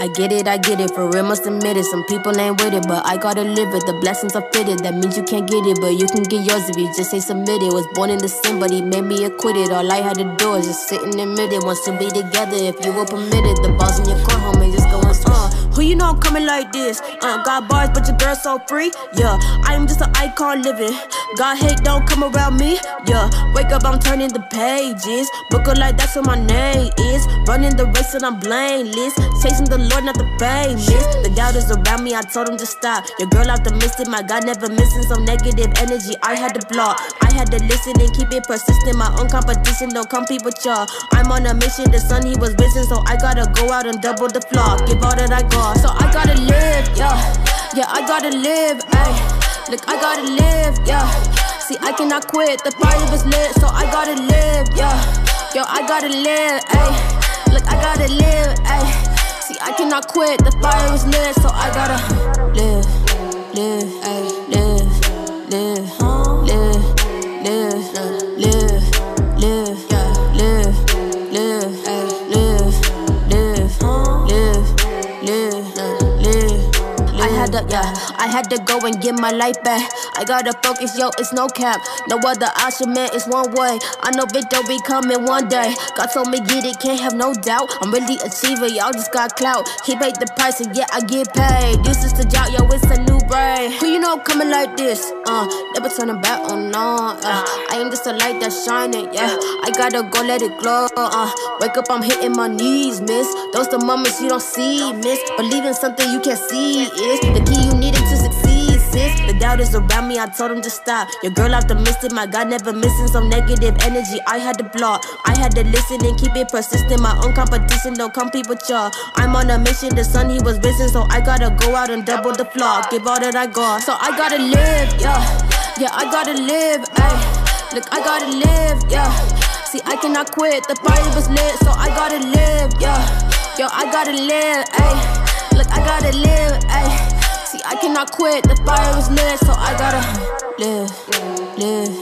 I get it, I get it, for real must admit it. Some people ain't with it, but I gotta live it. The blessings are fitted, that means you can't get it, but you can get yours if you just say submitted. Was born in the sin, but he made me acquitted. All I had to do is just sit and admit it. Wants to be together if you were permitted. The balls in your court, homie, just going uh. Who you know I'm coming like this? Uh, got bars, but your girl so free. Yeah, I am just an icon living. God hate don't come around me. Yeah, wake up, I'm turning the pages. Book like that's what my name is. Running the race and I'm blameless. Chasing the Lord, not the famous. The doubters around me, I told them to stop. Your girl out the optimistic, my God never missing some negative energy. I had to block. I had to listen and keep it persistent. My own competition don't compete with y'all. I'm on a mission, the sun he was risen, so I gotta go out and double the flock. Give all that I got, so I gotta live, yeah. Yeah, I gotta live, ayy. Look, I gotta live, yeah. See, I cannot quit. The fire was lit, so I gotta live, yeah. Yo, I gotta live, ayy. Look, I gotta live, ayy. See, I cannot quit. The fire was lit, so I gotta live, live, ayy. Live, live, live, live, live, live. Live, live. Live, live, live, live. I had up, yeah. I had to go and get my life back. I gotta focus, yo, it's no cap. No other option, man, it's one way. I know victory coming one day. God told me get it, can't have no doubt. I'm really achiever, y'all just got clout. He paid the price, and yeah, I get paid. This is the job, yo, it's a new brain. Who you know coming like this? Uh, never turning back on no. Uh, I am just a light that's shining, yeah. I gotta go let it glow. Uh, wake up, I'm hitting my knees, miss. Those the moments you don't see, miss. Believe in something you can't see is the key you needed sis. The doubters around me, I told them to stop. Your girl optimistic, my God never missing some negative energy. I had to block, I had to listen and keep it persistent. My own competition don't compete with y'all. I'm on a mission, the sun he was risen, so I gotta go out and double the flock. Give all that I got, so I gotta live, yeah, yeah, I gotta live, ayy. Look, I gotta live, yeah. See, I cannot quit, the fire was lit, so I gotta live, yeah. Yo, I gotta live, ayy. Look, I gotta live, ayy. See, I cannot quit, the fire was lit, so I gotta live, live,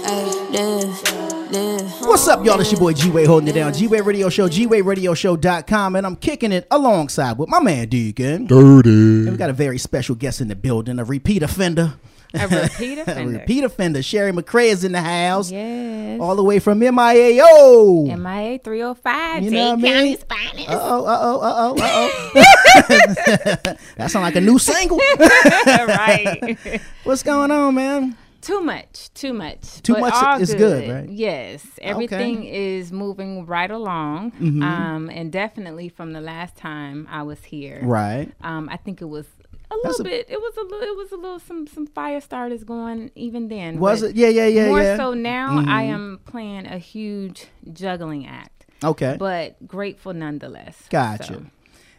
live, live. What's up, y'all? It's your boy G Wade holding it down. G Wade Radio Show, GWadeRadioShow.com, and I'm kicking it alongside with my man Deacon. Dirty. And we got a very special guest in the building, a repeat offender. A repeat a offender. repeat offender. Cherrie McRae is in the house. Yes. All the way from MIAO. MIA 305, You know what I County mean? Uh oh, uh oh, uh oh, uh oh. that sounds like a new single. right. What's going on, man? Too much, too much. Too but much is good, right? Yes, everything is moving right along, Mhm. um, and definitely from the last time I was here, Right. Um, I think it was a little a- bit. It was a little. It was a little. Some some fire starters going even then. Was it? Yeah, yeah, yeah, More yeah. so now, I Mhm. am playing a huge juggling act. Okay. but grateful nonetheless. Gotcha. So,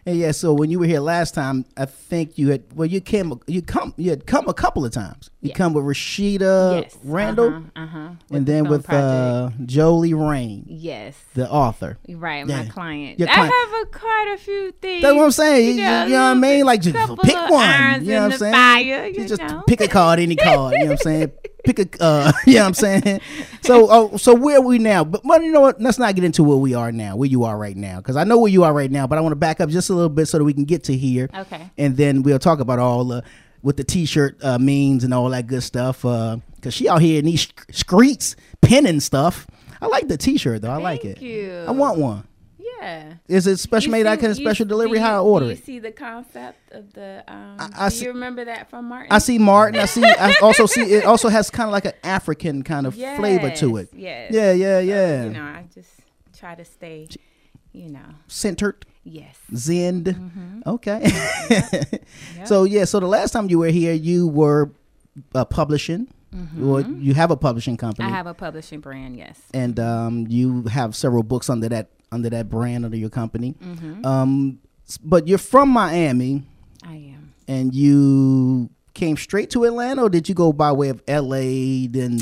And yeah, so when you were here last time, I think you had well, you came, you come, you had come a couple of times. You come with Rashida Yes, Randall, uh-huh, uh-huh, and then film with uh, Jolie Rain, Yes. the author. Right, Yeah. my client. Your I client. have a, quite a few things. That's what I'm saying. You, you know, know what I mean? Like just pick one. You know what I'm saying? fire, you just know. pick a card, any card. You know what I'm saying? Pick a, uh, you know what I'm saying? So, oh, so where are we now? But, but you know what? Let's not get into where we are now, where you are right now, because I know where you are right now. But I want to back up just a little bit so that we can get to here. Okay. And then we'll talk about all the what the t-shirt uh, means and all that good stuff. Because she out here in these streets pinning stuff. I like the t-shirt though. I like it. Thank you. I want one. Yeah. Is it special You made? I can special delivery. How I order it? You see the concept of the. Um, I do see- you remember that from Martin? I see Martin. I see. I also see it. Also has kind of like an African kind of flavor to it. Yes. Yeah, yeah, So, yeah. you know, I just try to stay, you know. Centered. Yes. Zend. Mhm. Okay. So yeah. So the last time you were here, you were uh, publishing. Or Mhm. you have a publishing company. I have a publishing brand, yes. and um, you have several books under that under that brand under your company. Mhm. Um, but you're from Miami. I am. And you came straight to Atlanta, or did you go by way of L.A., then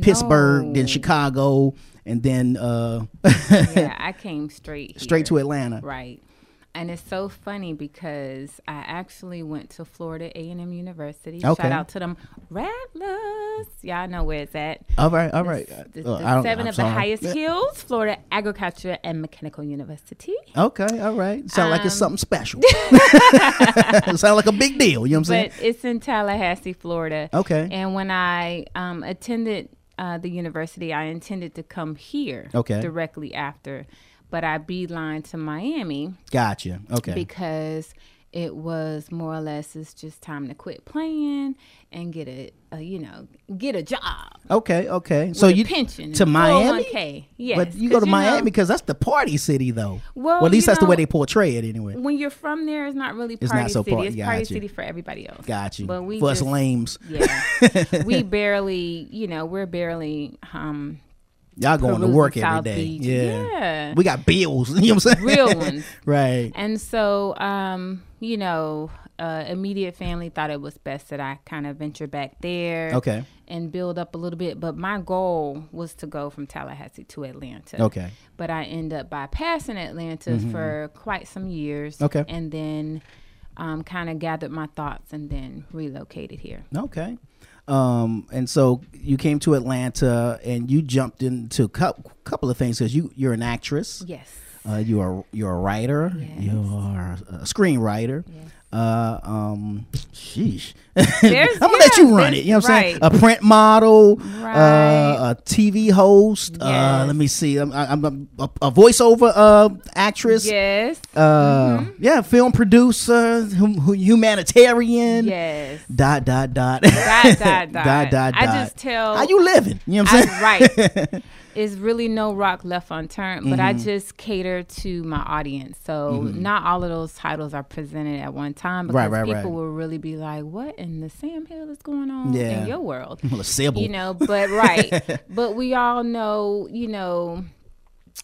Pittsburgh, then Chicago, and then uh, yeah, I came straight straight to. Atlanta? Right. And it's so funny because I actually went to Florida A&M University. Okay. Shout out to them Rattlers. Y'all know where it's at. All right, all right. The. The, the seven I'm of the highest hills, Florida Agriculture and Mechanical University. Okay, all right. Sound like it's Um, something special. Sound like a big deal. You know what I'm saying? But it's in Tallahassee, Florida. Okay. And when I um, attended uh, the university, I intended to come here Okay. directly after, but I beeline to Miami Gotcha. Okay. because it was more or less it's just time to quit playing and get a, a you know get a job. Okay, okay. So you pension to Miami? 401k. Yes, but you go to you Miami know- because that's the party city, though. Well, at least that's the way they portray it, anyway. When you're from there, it's not really It's not so city. par- it's party city for everybody else. Got you. But we For us just- lames. Yeah, we barely, you know, we're barely. um Y'all going to work every day. Yeah. Yeah. We got bills. You know what I'm saying? Real ones. right. And so, um, you know, uh, immediate family thought it was best that I kind of venture back there. Okay. And build up a little bit. But my goal was to go from Tallahassee to Atlanta. Okay. But I end up bypassing Atlanta Mhm. for quite some years. Okay. And then um, kind of gathered my thoughts and then relocated here. Okay. Um, and so you came to Atlanta and you jumped into a cou- couple of things because you you're an actress. Yes. Uh, you are you're a writer. You're a screenwriter. Uh, um, sheesh. I'm gonna let you run it. You know what I'm saying? A print model, Right. uh, a TV host. Uh, let me see. I'm, I'm, a, a voiceover uh, actress. Yes. Uh, yeah, film producer, hum- humanitarian. Yes. Dot dot dot. Dot, dot, dot. dot dot. I dot. just tell. How you living? You know what I'm saying? right. Is really no rock left unturned, but I Mhm. just cater to my audience. So Mhm. not all of those titles are presented at one time because Right, right, people right. will really be like, "What in the Sam Hill is going on Yeah. in your world?" Well. You know, but right. but we all know, you know,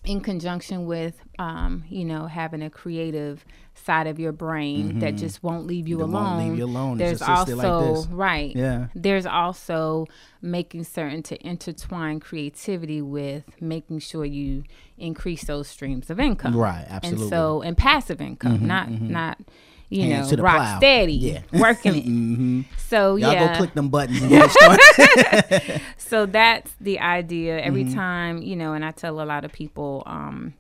in conjunction with, um, you know, having a creative side of your brain that Mhm. just won't leave you That alone. leave you alone. There's like also this. right. Yeah. There's also making certain to intertwine creativity with making sure you increase those streams of income. Right, Absolutely. And so and passive income, Mhm, not mhm. not you Hands know rock plow. steady, Yeah. working it. Mhm. So Y'all yeah, go click them buttons and get started. so that's the idea. Every Mhm. time, you know, and I tell a lot of people um,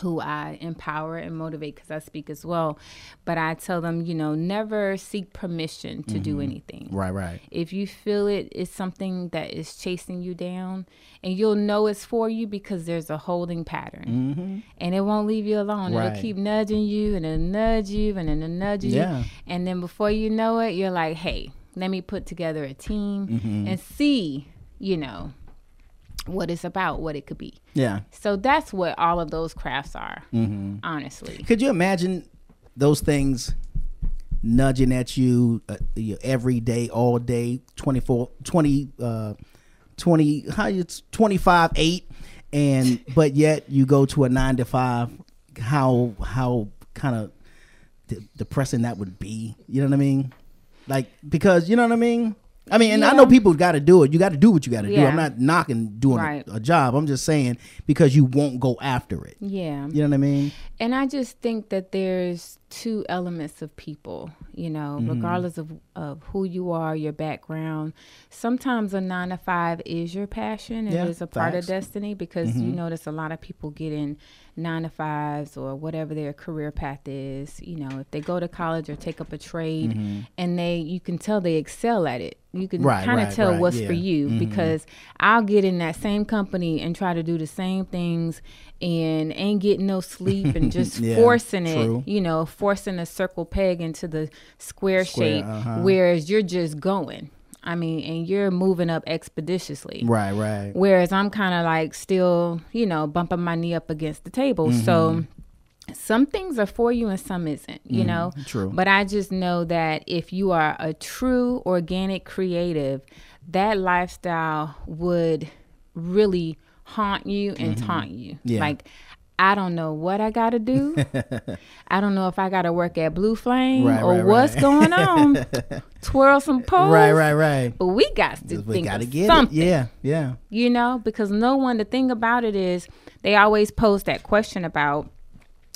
who I empower and motivate because I speak as well. But I tell them, you know, never seek permission to do Mhm. anything. Right, right. If you feel it is something that is chasing you down, and you'll know it's for you because there's a holding pattern. Mhm. And it won't leave you alone. Right. It'll keep nudging you and it'll nudge you and it'll nudge you. Yeah. And then before you know it, you're like, hey, let me put together a team Mhm. and see, you know, what it's about, what it could be. Yeah. So that's what all of those crafts are, Mhm. honestly. Could you imagine those things nudging at you, uh, you know, every day, all day, 24, 20, uh, 20, how you, 25, 8, and, but yet you go to a nine to five, how, how kind of de- depressing that would be. You know what I mean? Like, because, you know what I mean? I mean, and I know people got to do it. You got to do what you got to do. I'm not knocking doing a- a, job. I'm just saying because you won't go after it. Yeah. You know what I mean? And I just think that there's two elements of people, you know, Mhm. regardless of, of who you are, your background. Sometimes a nine to five is your passion. Is Yeah, a part facts. of destiny because you Mhm. notice a lot of people get in nine to fives or whatever their career path is. You know, if they go to college or take up a trade Mhm. and they, you can tell they excel at it. You can Right, kind of right, tell right, what's yeah. for you Mhm. because I'll get in that same company and try to do the same things and ain't getting no sleep and just Yeah, forcing true. it, you know, forcing a circle peg into the square, Square, shape, uh-huh. whereas you're just going. I mean, and you're moving up expeditiously. Right, right. Whereas I'm kind of like still, you know, bumping my knee up against the table. So some things are for you and some isn't, you Mhm, know? true. But I just know that if you are a true organic creative, that lifestyle would really haunt you and Mhm. taunt you. Yeah. Like I don't know what I got to do. I don't know if I got to work at Blue Flame Right, or right, what's right. going on. Twirl some poles. Right, right, right. But we got to We think gotta of get something. it. Yeah, yeah. You know, because no one. The thing about it is, they always pose that question about,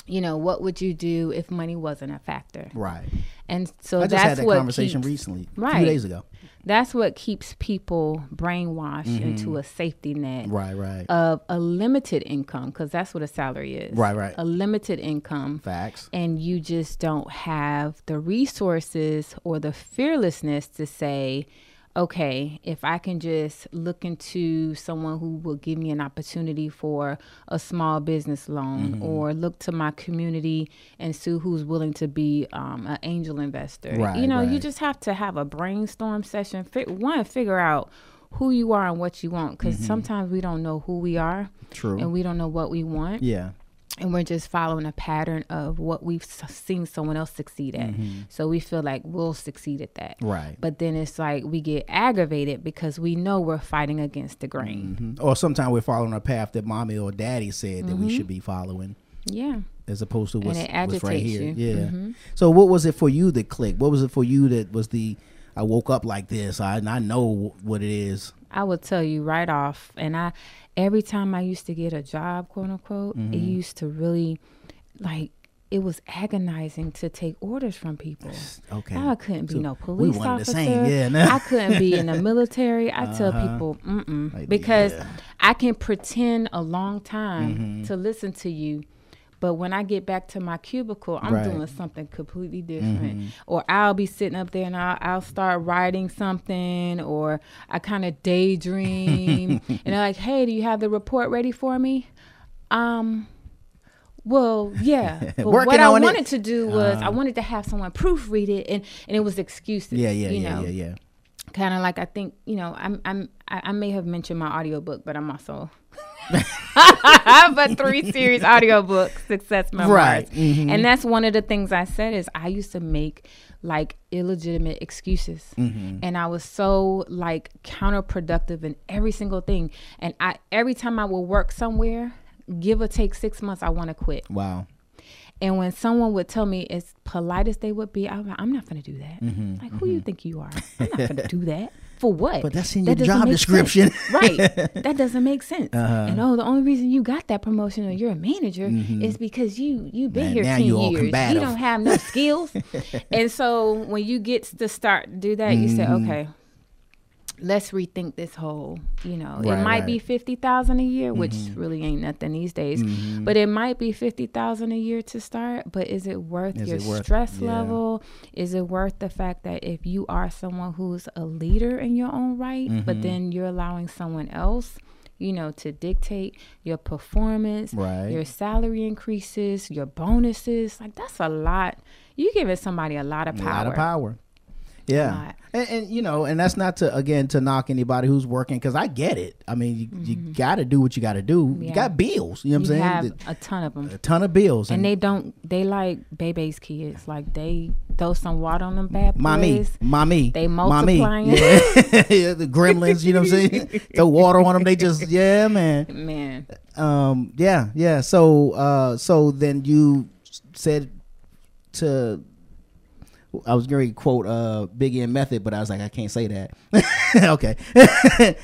you know, what would you do if money wasn't a factor? Right. And so I just that's had that what conversation keeps- recently, right? few days ago. That's what keeps people brainwashed Mhm. into a safety net, Right, right. of a limited income, because that's what a salary is, Right, right. A limited income, facts, and you just don't have the resources or the fearlessness to say. Okay, if I can just look into someone who will give me an opportunity for a small business loan, Mhm. or look to my community and see who's willing to be um, an angel investor. Right, you know, you just have to have a brainstorm session. Fi- one, figure out who you are and what you want, because Mhm. sometimes we don't know who we are, True. and we don't know what we want. Yeah. And we're just following a pattern of what we've seen someone else succeed at. Mhm. So we feel like we'll succeed at that. Right. But then it's like we get aggravated because we know we're fighting against the grain. Mhm. Or sometimes we're following a path that mommy or daddy said that we Mhm. should be following. Yeah. As opposed to And what's, what's right here. you. Yeah. Mhm. So what was it for you that clicked? What was it for you that was the I woke up like this. I I know what it is. I will tell you right off, and I every time I used to get a job, quote unquote, it Mhm. used to really like it was agonizing to take orders from people. Okay. I couldn't be So no police one and the officer. same, yeah, nah. I couldn't be in the military. I tell Uh-huh. people, mm-mm, Like, because yeah. I can pretend a long time Mhm. to listen to you. But when I get back to my cubicle, I'm Right. doing something completely different. Mhm. Or I'll be sitting up there and I'll, I'll start writing something, or I kind of daydream. and they're like, hey, do you have the report ready for me? Um, well, yeah. But what I on it. wanted to do was I Uh-huh. wanted to have someone proofread it, and, and it was excuses. Yeah, yeah, yeah, know? yeah, yeah. Kind of like I think you know I'm I'm I, I may have mentioned my audiobook, but I'm also I have a three series audiobook, Success Memoirs. Right. Mhm. And that's one of the things I said is I used to make like illegitimate excuses. Mhm. And I was so like counterproductive in every single thing. And I every time I would work somewhere, give or take six months, I want to quit. Wow. And when someone would tell me as polite as they would be, I'm like, I'm not gonna do that. Mhm, Like, who you think you are? I'm not gonna do that. For what? But that's in your job description. right? That doesn't make sense. Uh-huh. And oh, the only reason you got that promotion or you're a manager Mhm. is because you you've been Man, here ten years. You don't have no skills. and so when you get to start do that, you say, Mhm. okay. Let's rethink this whole, you know, it Right, might be right. fifty thousand a year, which Mhm. really ain't nothing these days. Mhm. But it might be fifty thousand a year to start. But is it worth Is your it worth- stress yeah. level? Is it worth the fact that if you are someone who's a leader in your own right, but Mhm. then you're allowing someone else, you know, to dictate your performance, Right. your salary increases, your bonuses, like that's a lot. You giving somebody a lot of A lot of power. Yeah, and, and you know, and that's not to again to knock anybody who's working because I get it. I mean, you, you got to do what you got to do. You Mm-hmm. Got bills. You know what You I'm saying? have a ton of them. a ton of bills, And they don't. They like baby's kids. Like they throw some water on them bad boys. mommy, mommy, They mommy, multiplying. yeah. Yeah, the gremlins. You know what I'm saying? Throw water on them. They just yeah, man. Man. Um, yeah, yeah. So, uh, so then you said to. I was going to quote uh, Biggie and Method, but I was like, I can't say that. okay.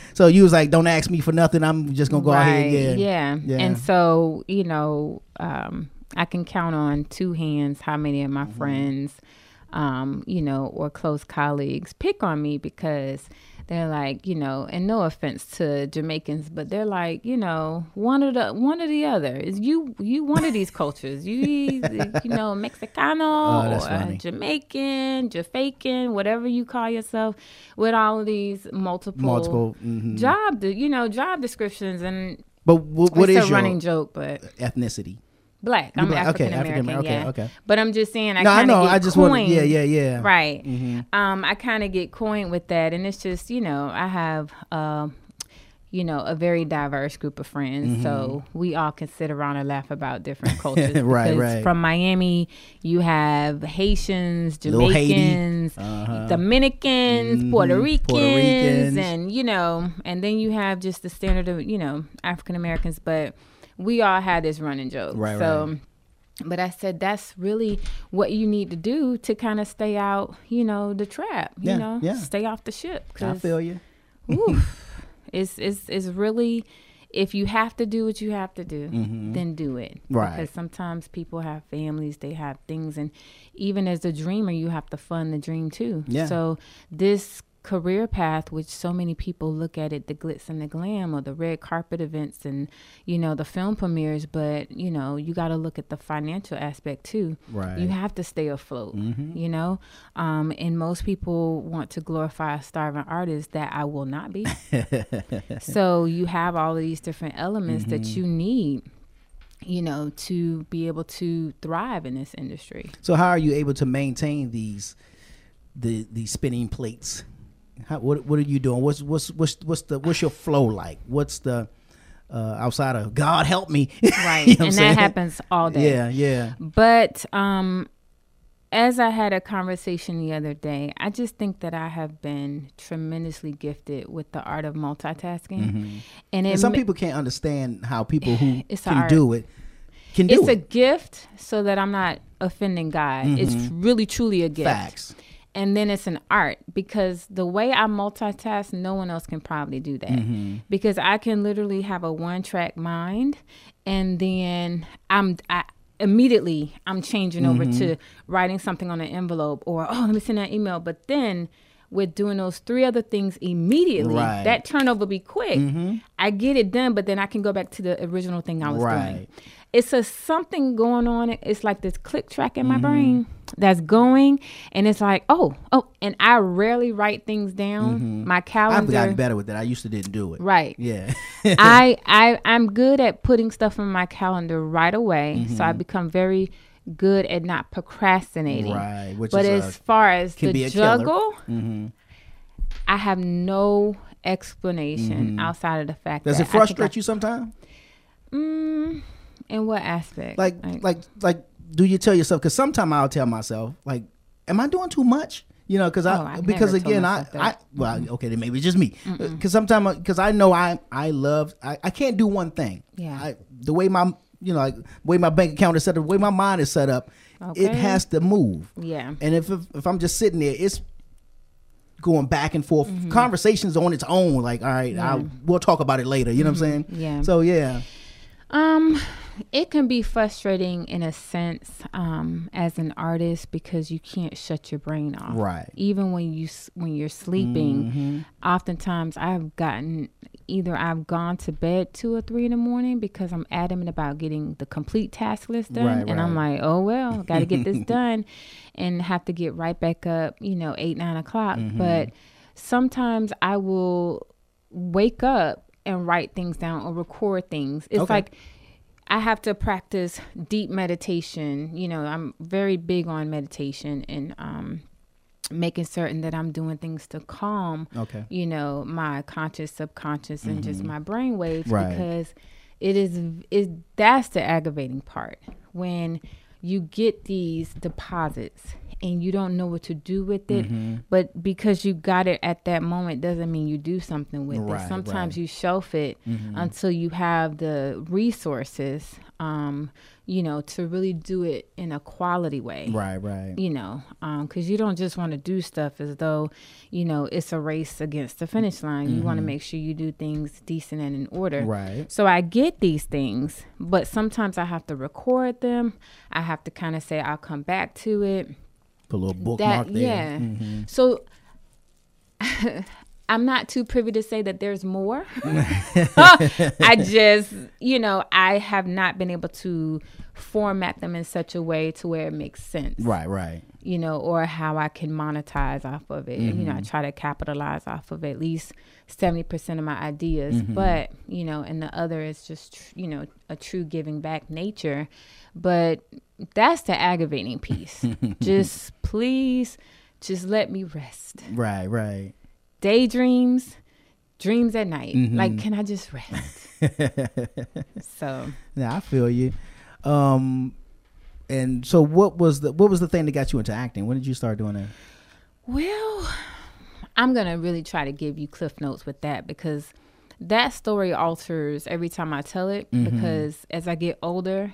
so you was like, don't ask me for nothing. I'm just gonna go ahead. Yeah. yeah. Yeah. And so, you know, um, I can count on two hands how many of my Mm-hmm. friends, um, you know, or close colleagues pick on me because they're like, you know, and no offense to Jamaicans, but they're like, you know, one of the one or the other. Is you you one of these cultures. You you know, Mexicano Oh, or. Jamaican, Jafacan, whatever you call yourself, with all of these multiple Multiple, mhm. job, you know, job descriptions and But wh- what it's is a your running joke, but ethnicity? Black. You're I'm black. Okay, African American. Okay, yeah. okay. But I'm just saying, I No, I kind of know. get I just yeah, yeah, yeah. Right. Mhm. Um, I kind of get coined with that, and it's just you know, I have. Uh, you know, a very diverse group of friends. So we all can sit around and laugh about different cultures. Mm-hmm. Right, right. From Miami, you have Haitians. Jamaicans, Uh-huh. Dominicans, Mhm. Puerto, Ricans, Puerto Ricans. and you know, and then you have just the standard of you know African Americans. But we all had this running joke. Right, so right. but I said that's really what you need to do to kind of stay out, you know, the trap. You Yeah, know, yeah. stay off the ship. I feel you. oof, it's it's it's really if you have to do what you have to do, Mhm. then do it. Right. Because sometimes people have families, they have things, and even as a dreamer, you have to fund the dream too. Yeah. So this career path, which so many people look at it, the glitz and the glam, or the red carpet events, and you know the film premieres, but you know you got to look at the financial aspect too. Right. You have to stay afloat. Mhm. You know, um, and most people want to glorify a starving artist that I will not be. so you have all of these different elements that Mhm. you need you know to be able to thrive in this industry So how are you able to maintain these the these spinning plates? How, what what are you doing? What's what's what's what's the what's your flow like? What's the uh, outside of God help me? right You know and saying? that happens all day Yeah, yeah. but um as i had a conversation the other day i just think that i have been tremendously gifted with the art of multitasking Mhm. and, And, some ma- people can't understand how people who It's can do it can do it. it's a gift so that I'm not offending God. It's Mhm. really truly a gift. Facts. And then it's an art because the way I multitask, no one else can probably do that. Mhm. Because I can literally have a one track mind and then I'm I immediately I'm changing over Mhm. to writing something on an envelope or oh let me send that email. But then with doing those three other things immediately, Right. that turnover be quick. Mhm. I get it done, but then I can go back to the original thing I was doing Right. It's a something going on. It's like this click track in my Mhm. brain that's going, and it's like, oh, oh, and I rarely write things down. Mhm. My calendar. I've gotten better with that. I used to didn't do it. right? Yeah. I I I'm good at putting stuff in my calendar right away, so I Mhm. become very good at not procrastinating. Right, which but as a- far as the be a killer. juggle, Mhm. I have no explanation Mhm. outside of the fact Does that it I frustrate I- you sometimes? Mm, in what aspect? Like like like do you tell yourself cuz sometimes I'll tell myself like am I doing too much? You know, cuz Oh, I I've because again I I well okay then maybe it's just me. Cuz sometimes cuz I know I I love I, I can't do one thing. Yeah. I, the way my you know like the way my bank account is set up, the way my mind is set up, it has to move. Yeah. And if if, if I'm just sitting there, it's going back and forth. Mhm. Conversations on its own. Like, all right, Yeah. I'll, we'll talk about it later. You know what I'm saying? Mhm. Yeah. So yeah. Um, it can be frustrating in a sense, um, as an artist because you can't shut your brain off. Right. Even when you when you're sleeping, Mhm. oftentimes I've gotten either I've gone to bed two or three in the morning because I'm adamant about getting the complete task list done, Right, and I'm like, oh well, got to get this done, and have to get right back up, you know, eight nine o'clock. Mhm. But sometimes I will wake up and write things down or record things. It's Okay. like I have to practice deep meditation. You know, I'm very big on meditation and um making certain that I'm doing things to calm Okay. you know, my conscious, subconscious and just my brain waves Right. because it is is that's the aggravating part when you get these deposits and you don't know what to do with it Mhm. but because you got it at that moment doesn't mean you do something with Right, it sometimes right. you shelf it Mhm. until you have the resources um you know to really do it in a quality way Right, right. you know because you don't just want to do stuff as though you know it's a race against the finish line you want to make sure you do things decent and in order Right. so i get these things but sometimes i have to record them i have to kind of say i'll come back to it Put a little bookmark that there. yeah Mhm. so i'm not too privy to say that there's more i just you know i have not been able to format them in such a way to where it makes sense Right, right. you know, or how I can monetize off of it. You know, I Mhm. try to capitalize off of at least 70% of my ideas. Mhm. But, you know, and the other is just, tr- you know, a true giving back nature. But that's the aggravating piece. just please, just let me rest. Right, right. Daydreams, dreams at night. Like, Mhm. can I just rest? so, Yeah, I feel you. Um, and so what was the what was the thing that got you into acting? When did you start doing that? Well, I'm gonna really try to give you cliff notes with that because that story alters every time I tell it Mhm. because as I get older,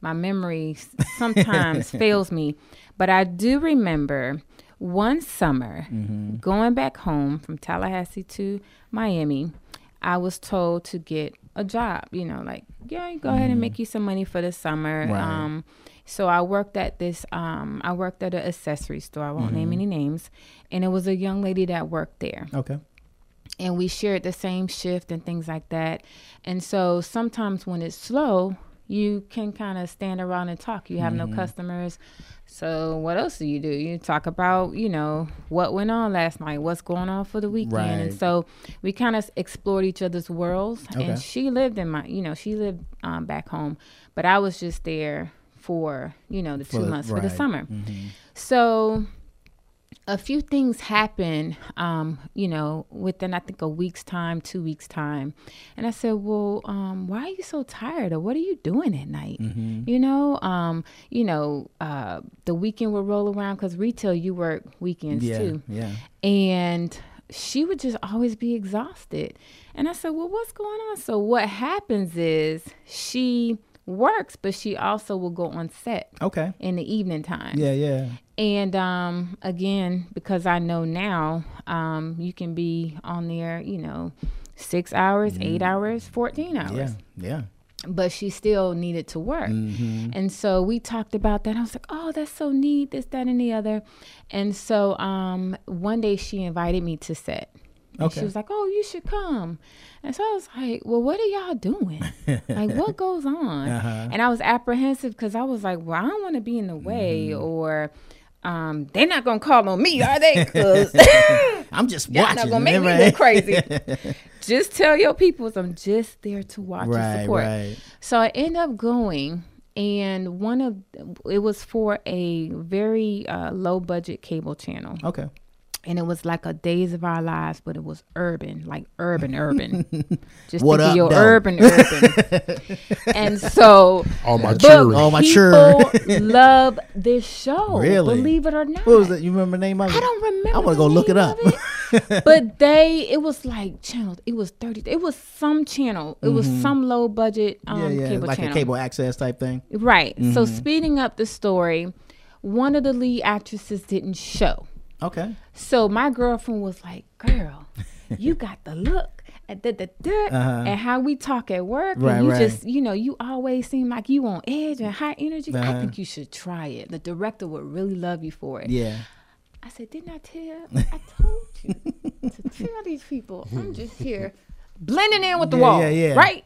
my memory sometimes fails me. But I do remember one summer Mhm. going back home from Tallahassee to Miami. I was told to get a job, you know, like, yeah, go ahead and Mhm. make you some money for the summer. Right. Um, so I worked at this, um, I worked at an accessory store. I won't name Mhm. any names. And it was a young lady that worked there Okay. and we shared the same shift and things like that. And so sometimes when it's slow, you can kind of stand around and talk. You have Mhm. no customers. So what else do you do? You talk about, you know, what went on last night, what's going on for the weekend. And so we kind of explored each other's worlds. Okay. And she lived in my, you know, she lived um, back home, but I was just there for, you know, the For two the- months for the right. summer. Mhm. So a few things happen, um, you know, within I think a week's time, two weeks time, and I said, "Well, um, why are you so tired, or what are you doing at night?" Mhm. You know, um, you know, uh, the weekend would roll around because retail, you work weekends Yeah, too, yeah. and she would just always be exhausted. And I said, Well, what's going on? So, what happens is she works, but she also will go on set Okay. in the evening time. Yeah, yeah. And um, again, because I know now, um, you can be on there, you know, six hours, eight hours, 14 hours. Yeah, yeah. But she still needed to work. Mhm. And so we talked about that. I was like, oh, that's so neat, this, that, and the other. And so um, one day she invited me to set. And Okay. She was like, oh, you should come. And so I was like, well, what are y'all doing? like, what goes on? Uh-huh. And I was apprehensive because I was like, well, I don't want to be in the way Mm-hmm. or um, they're not going to call on me, are they? 'Cause I'm just y'all watching. not going to make me look crazy. just tell your people I'm just there to watch Right, and support. right. So I end up going, and one of it was for a very uh, low budget cable channel. Okay. And it was like a Days of Our Lives, but it was urban, like urban, urban. Just What think up, your though? urban, urban. and so, All my but children. All my people children. love this show. Really? Believe it or not. What was that? You remember the name of it? I don't remember. I want to go look it up. it. but they, it was like channel. It was thirty. It was some channel. It was Mhm. some low budget um, yeah, yeah. cable like channel. a cable access type thing. Right. So Mhm. speeding up the story, one of the lead actresses didn't show. Okay. So my girlfriend was like, "Girl, you got the look." And, da, da, da, Uh-huh. and how we talk at work, Right, and you right. just, you know, you always seem like you on edge and high energy. I Uh-huh. think you should try it. The director would really love you for it. Yeah. I said, didn't I tell? I told you to tell these people I'm just here blending in with the Yeah, wall, yeah, yeah. right?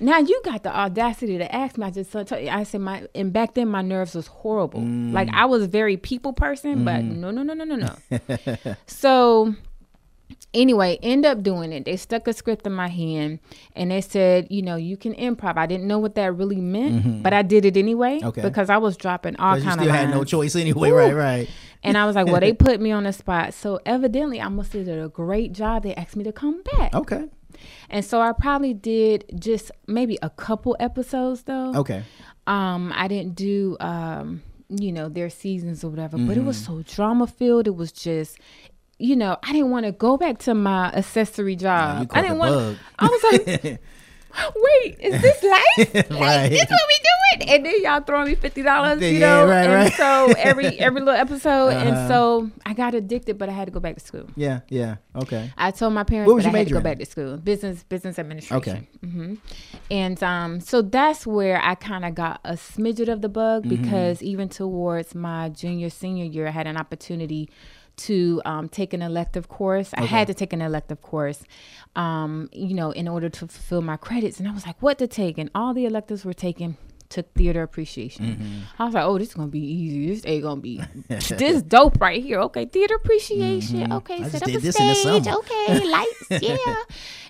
Now you got the audacity to ask me. I just told you. I said my and back then my nerves was horrible. Like Mm. I was a very people person, but Mhm. no, no, no, no, no, no. so anyway, end up doing it. They stuck a script in my hand and they said, you know, you can improv. I didn't know what that really meant, Mhm. but I did it anyway Okay. because I was dropping all 'Cause you kind still of had no choice anyway. Ooh. Right, right. And I was like, well, they put me on the spot. So evidently, I must have did a great job. They asked me to come back. Okay. And so I probably did just maybe a couple episodes though. Okay. Um, I didn't do um, you know, their seasons or whatever, but it was Mhm. so drama filled. It was just you know, I didn't want to go back to my accessory job. you I didn't want. I was like, wait, is this life? Like, Right. this what we doing? And then y'all throwing me fifty dollars, you Yeah, know. right, and right. so every every little episode, Uh-huh. and so I got addicted, but I had to go back to school. Yeah, yeah. Okay. I told my parents What was that I had to go in? back to school, business business administration. Okay. hmm And um, so that's where I kind of got a smidget of the bug Mhm. because even towards my junior senior year, I had an opportunity to um, take an elective course. I had to take an elective course, um, you know, in order to fulfill my credits. And I was like, what to take? And all the electives were taken. Took theater appreciation. Mhm. I was like, oh, this is gonna be easy. This ain't gonna be this dope right here. Okay, theater appreciation. Mhm. Okay, I set up a stage. Okay, lights. Yeah.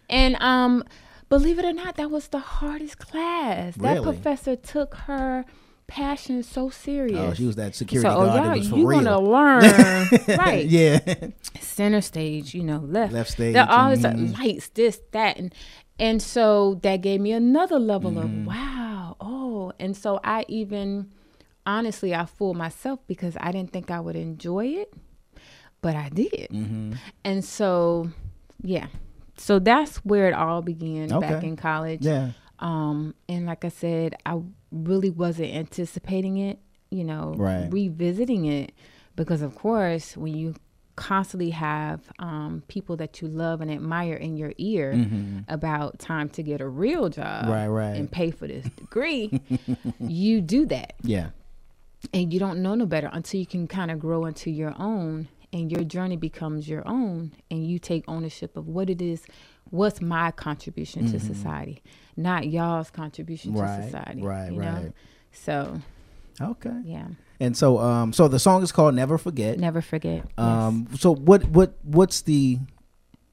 And um, believe it or not, that was the hardest class. That professor took her passion so serious. Oh, she was that security so, guard Oh, that was for you real. wanna learn, right? Yeah. Center stage, you know, left, Left stage, There uh, mhm. lights, this, that, and and so that gave me another level Mm-hmm. of wow, oh, and so I even honestly I fooled myself because I didn't think I would enjoy it, but I did. Mm-hmm. And so, yeah, so that's where it all began back in college. Yeah. Um, and like I said, I really wasn't anticipating it, you know, Right. revisiting it because of course when you constantly have um, people that you love and admire in your ear Mhm. about time to get a real job Right, right. and pay for this degree, you do that Yeah. and you don't know no better until you can kind of grow into your own and your journey becomes your own and you take ownership of what it is what's my contribution to Mhm. society not y'all's contribution Right, to society right, you know right. so Okay. yeah And so, um, so the song is called "Never Forget." Never Forget, Um, so what, what, what's the,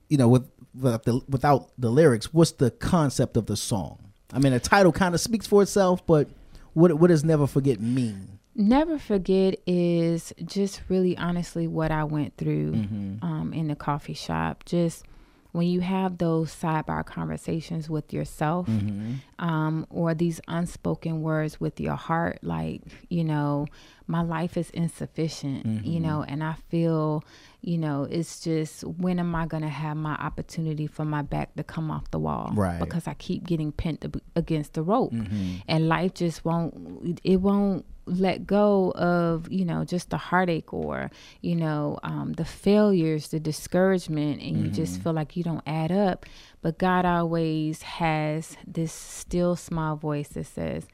you know, with without the without the lyrics, what's the concept of the song? I mean, the title kind of speaks for itself, but what what does "Never Forget" mean? Never forget is just really honestly what I went through Mhm. um, in the coffee shop. Just when you have those sidebar conversations with yourself, Mhm. Um, or these unspoken words with your heart, like you know, my life is insufficient, you Mhm. know, and I feel, you know, it's just when am I gonna have my opportunity for my back to come off the wall? Right. Because I keep getting pinned against the rope, Mhm. and life just won't. It won't let go of you know just the heartache or you know um, the failures the discouragement and you just Mhm. feel like you don't add up but god always has this still small voice that says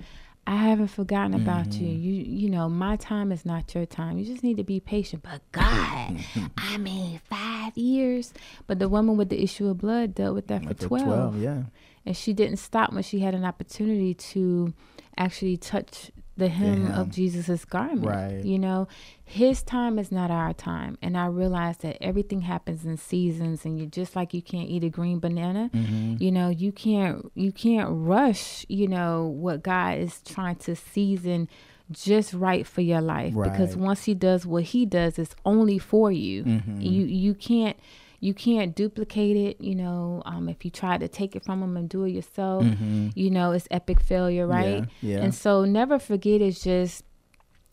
i haven't forgotten about you. Mhm. you you know my time is not your time. You just need to be patient. But god i mean five years. But the woman with the issue of blood dealt with that for Like for 12 12, yeah. and she didn't stop when she had an opportunity to actually touch the hem hem. of Jesus's garment. Right. You know, his time is not our time. And I realized that everything happens in seasons and you just like you can't eat a green banana, Mhm. you know, you can't you can't rush, you know, what God is trying to season just right for your life because once he does what he does it's only for you. Mhm. You you can't you can't duplicate it, you know. Um, if you try to take it from them and do it yourself, Mhm. you know, it's epic failure, right? Yeah, yeah. And so never forget is just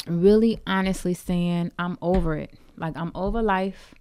really honestly saying, I'm over it. Like I'm over life.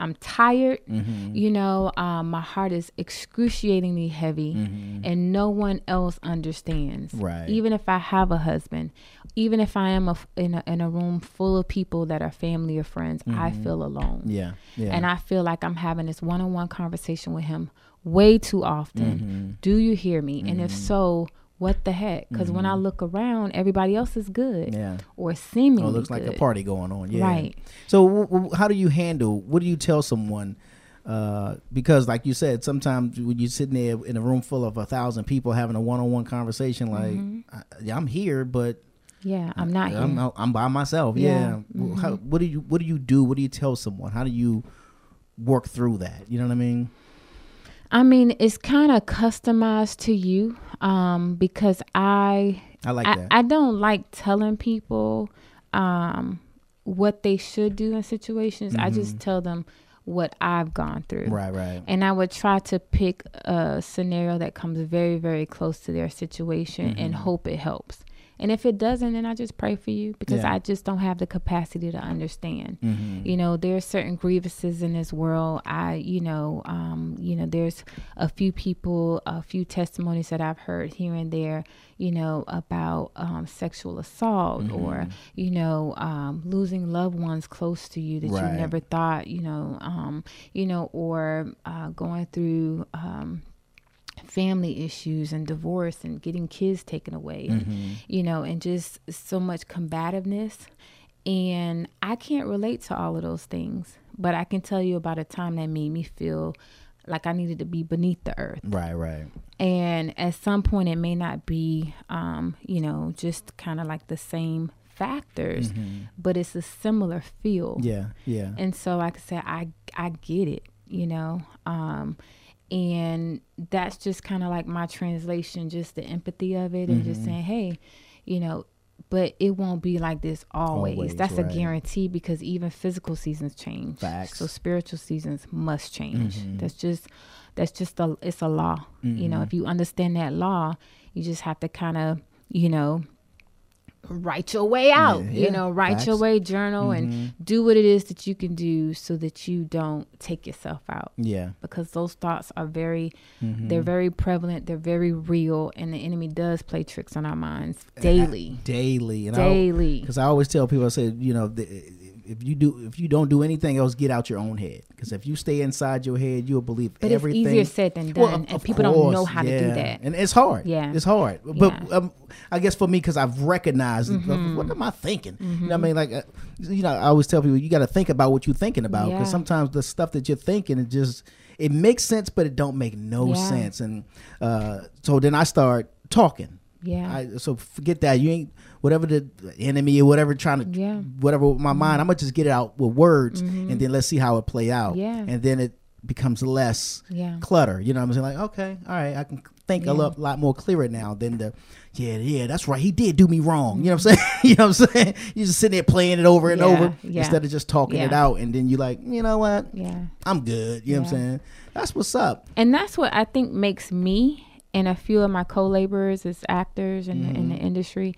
I'm tired. Mhm. You know, um, my heart is excruciatingly heavy, Mhm. and no one else understands. Right. Even if I have a husband, even if I am a in a in a room full of people that are family or friends, I Mhm. feel alone. Yeah, yeah. And I feel like I'm having this one-on-one conversation with him way too often. Mhm. Do you hear me? And if Mhm. so, what the heck? Because when I Mhm. look around, everybody else is good. Yeah. Or seemingly Oh, it looks like a party going on. Yeah. Right. So, w- w- how do you handle? What do you tell someone? Uh, because, like you said, sometimes when you're sitting there in a room full of a thousand people having a one-on-one conversation, like, Mhm. I, yeah, I'm here, but Yeah, I'm not I'm, here. I'm by myself. Yeah. Yeah. Well, How, what do you What do you do? What do you tell someone? How do you work through that? You know what I mean? I mean, it's kind of customized to you um, because I I like I, that. I don't like telling people um, what they should do in situations. I just Mhm. tell them what I've gone through. Right, right. And I would try to pick a scenario that comes very, very close to their situation and Mhm. hope it helps. And if it doesn't, then I just pray for you because Yeah. I just don't have the capacity to understand. Mhm. You know, there are certain grievances in this world. I, you know, um, you know, there's a few people, a few testimonies that I've heard here and there, you know, about um, sexual assault or, Mhm. you know, um, losing loved ones close to you that Right. you never thought, you know, um, you know, or uh, going through. Um, family issues and divorce and getting kids taken away and, Mhm. you know and just so much combativeness and i can't relate to all of those things but i can tell you about a time that made me feel like i needed to be beneath the earth Right, right. and at some point it may not be um, you know just kind of like the same factors Mhm. but it's a similar feel Yeah, yeah. and so like i said i i get it you know um and that's just kind of like my translation just the empathy of it and just Mhm. saying hey you know but it won't be like this always, Always, that's right. a guarantee because even physical seasons change Facts. so spiritual seasons must change Mhm. that's just that's just a it's a law you know Mhm. if you understand that law you just have to kind of you know write your way out. Yeah, you know, write your way, journal, Mhm. and do what it is that you can do so that you don't take yourself out. Yeah. because those thoughts are very, Mhm. they're very prevalent. They're very real, and the enemy does play tricks on our minds daily. daily and Daily. because I, always tell people I say you know the, if you do if you don't do anything else get out your own head because if you stay inside your head you'll believe But it's easier said than Well, done, of- and people don't know how to do that. and it's hard Yeah. it's hard but Yeah. um, I guess for me because I've recognized Mhm. what am I thinking you know what I Mhm. mean like uh, you know I always tell people you got to think about what you're thinking about because Yeah. sometimes the stuff that you're thinking it just it makes sense but it don't make no Yeah. sense and uh, so then I start talking Yeah. I, so forget that. You ain't whatever the enemy or whatever trying to Yeah. whatever with my mind. I'm gonna just get it out with words, Mhm. and then let's see how it play out. Yeah. And then it becomes less Yeah. clutter. You know what I'm saying? Like okay, all right, I can think Yeah. a lot, lot more clearer now than the yeah, yeah, that's right. He did do me wrong. You know what I'm saying? you know what I'm saying? You just sitting there playing it over and Yeah, over instead of just talking it out, and then you like, you know what? Yeah. I'm good. You know what I'm saying? That's what's up. and that's what I think makes me and a few of my co-laborers as actors in, the, in the Mhm. industry.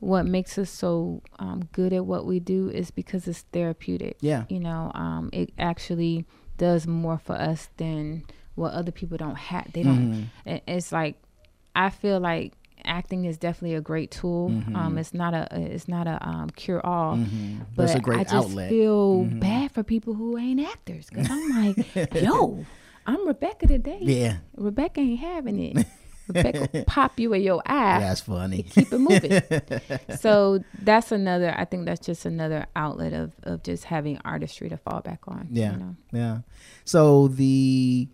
What makes us so um, good at what we do is because it's therapeutic. Yeah. you know, um, it actually does more for us than what other people don't have. They don't. Mhm. it- It's like I feel like acting is definitely a great tool. Mhm. Um, it's not a it's not a um, cure all, Mhm. but That's a great I just outlet. feel Mhm. bad for people who ain't actors because I'm like, yo, I'm Rebecca today. Yeah. Rebecca ain't having it. Rebecca pop you in your eye. That's funny. Keep it moving. so that's another. I think that's just another outlet of of just having artistry to fall back on. you Yeah, know? yeah. So the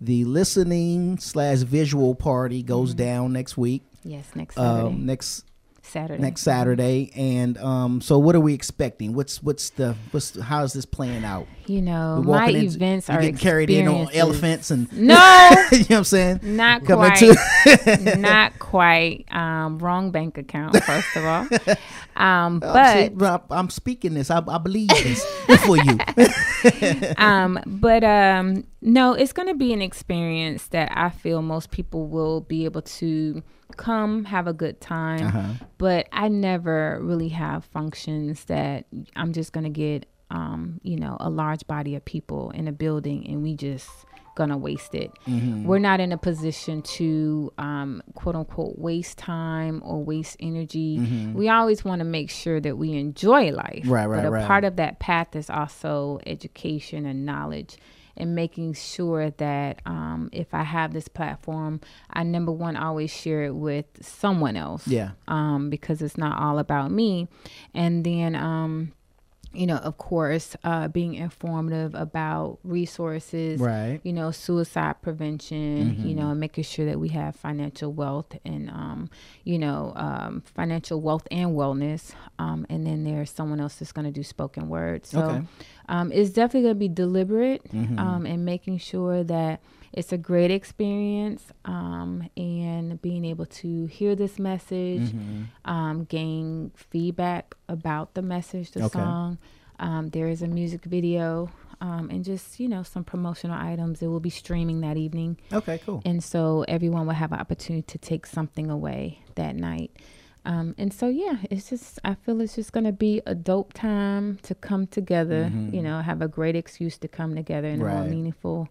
the listening slash visual party goes down next week. Yes, next Saturday. Um, next Saturday. Next Saturday, and um, so what are we expecting? What's what's the what's how is this playing out? You know, my into- events are getting carried in on elephants and no, you know what I'm saying? Not Coming quite. not quite. Um, wrong bank account, first of all. Um, but I'm, I'm speaking this. I, I believe this for you. um, but um, no, it's going to be an experience that I feel most people will be able to come have a good time. Uh-huh. But I never really have functions that I'm just going to get, um, you know, a large body of people in a building and we just gonna waste it. Mhm. We're not in a position to um, quote unquote waste time or waste energy. Mhm. We always want to make sure that we enjoy life. Right, right, But a right. part of that path is also education and knowledge and making sure that um, if I have this platform, I number one always share it with someone else. Yeah. Um, because it's not all about me. And then um, you know, of course, uh, being informative about resources, Right. You know, suicide prevention, you Mhm. know, and making sure that we have financial wealth and, um, you know, um, financial wealth and wellness. Um, and then there's someone else that's going to do spoken word. So Okay. um, it's definitely going to be deliberate Mhm. um, and making sure that it's a great experience um, and being able to hear this message, Mhm. um, gain feedback about the message, the Okay. song. Um, there is a music video um, and just, you know, some promotional items. It will be streaming that evening. Okay, cool. And so everyone will have an opportunity to take something away that night. Um, and so, yeah, it's just, I feel it's just going to be a dope time to come together, Mhm. you know, have a great excuse to come together in a more Right. meaningful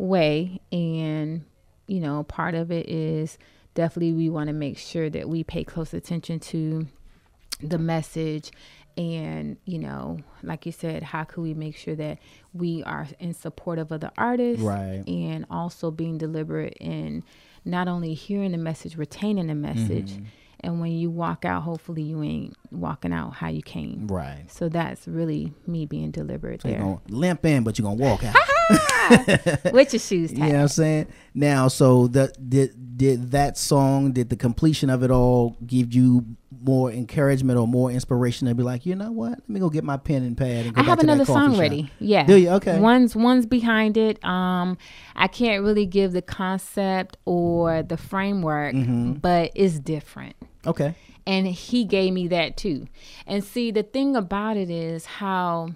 way. And, you know, part of it is definitely we want to make sure that we pay close attention to the message and you know like you said how could we make sure that we are in support of other artists Right. and also being deliberate in not only hearing the message retaining the message Mhm. and when you walk out hopefully you ain't walking out how you came Right. so that's really me being deliberate So you're there gonna limp in, but you're gonna walk out. with your shoes You know what I'm saying? Now, so the did did that song, did the completion of it all give you more encouragement or more inspiration to be like, you know what? Let me go get my pen and pad and go I have another song shop. ready. Yeah. Do you? Okay. One's one's behind it. Um, I can't really give the concept or the framework, Mhm. but it's different. Okay. And he gave me that too. And see, the thing about it is how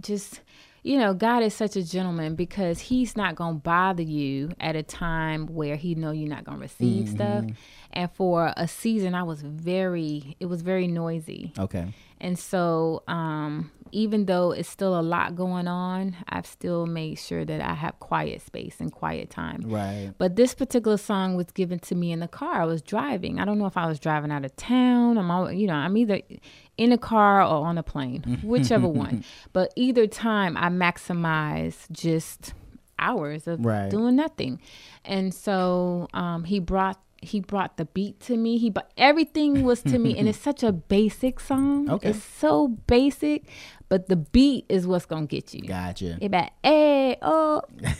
just you know, God is such a gentleman because He's not gonna bother you at a time where He know you're not gonna receive stuff. Mhm. And for a season, I was very, it was very noisy. Okay. And so, um, even though it's still a lot going on, I've still made sure that I have quiet space and quiet time. Right. But this particular song was given to me in the car. I was driving. I don't know if I was driving out of town. I'm, all, you know, I'm either in a car or on a plane, whichever one. But either time, I maximize just hours of Right. doing nothing. And so um, he brought he brought the beat to me. He but everything was to me, and it's such a basic song. Okay. It's so basic, but the beat is what's gonna get you. Gotcha. It back, hey, oh.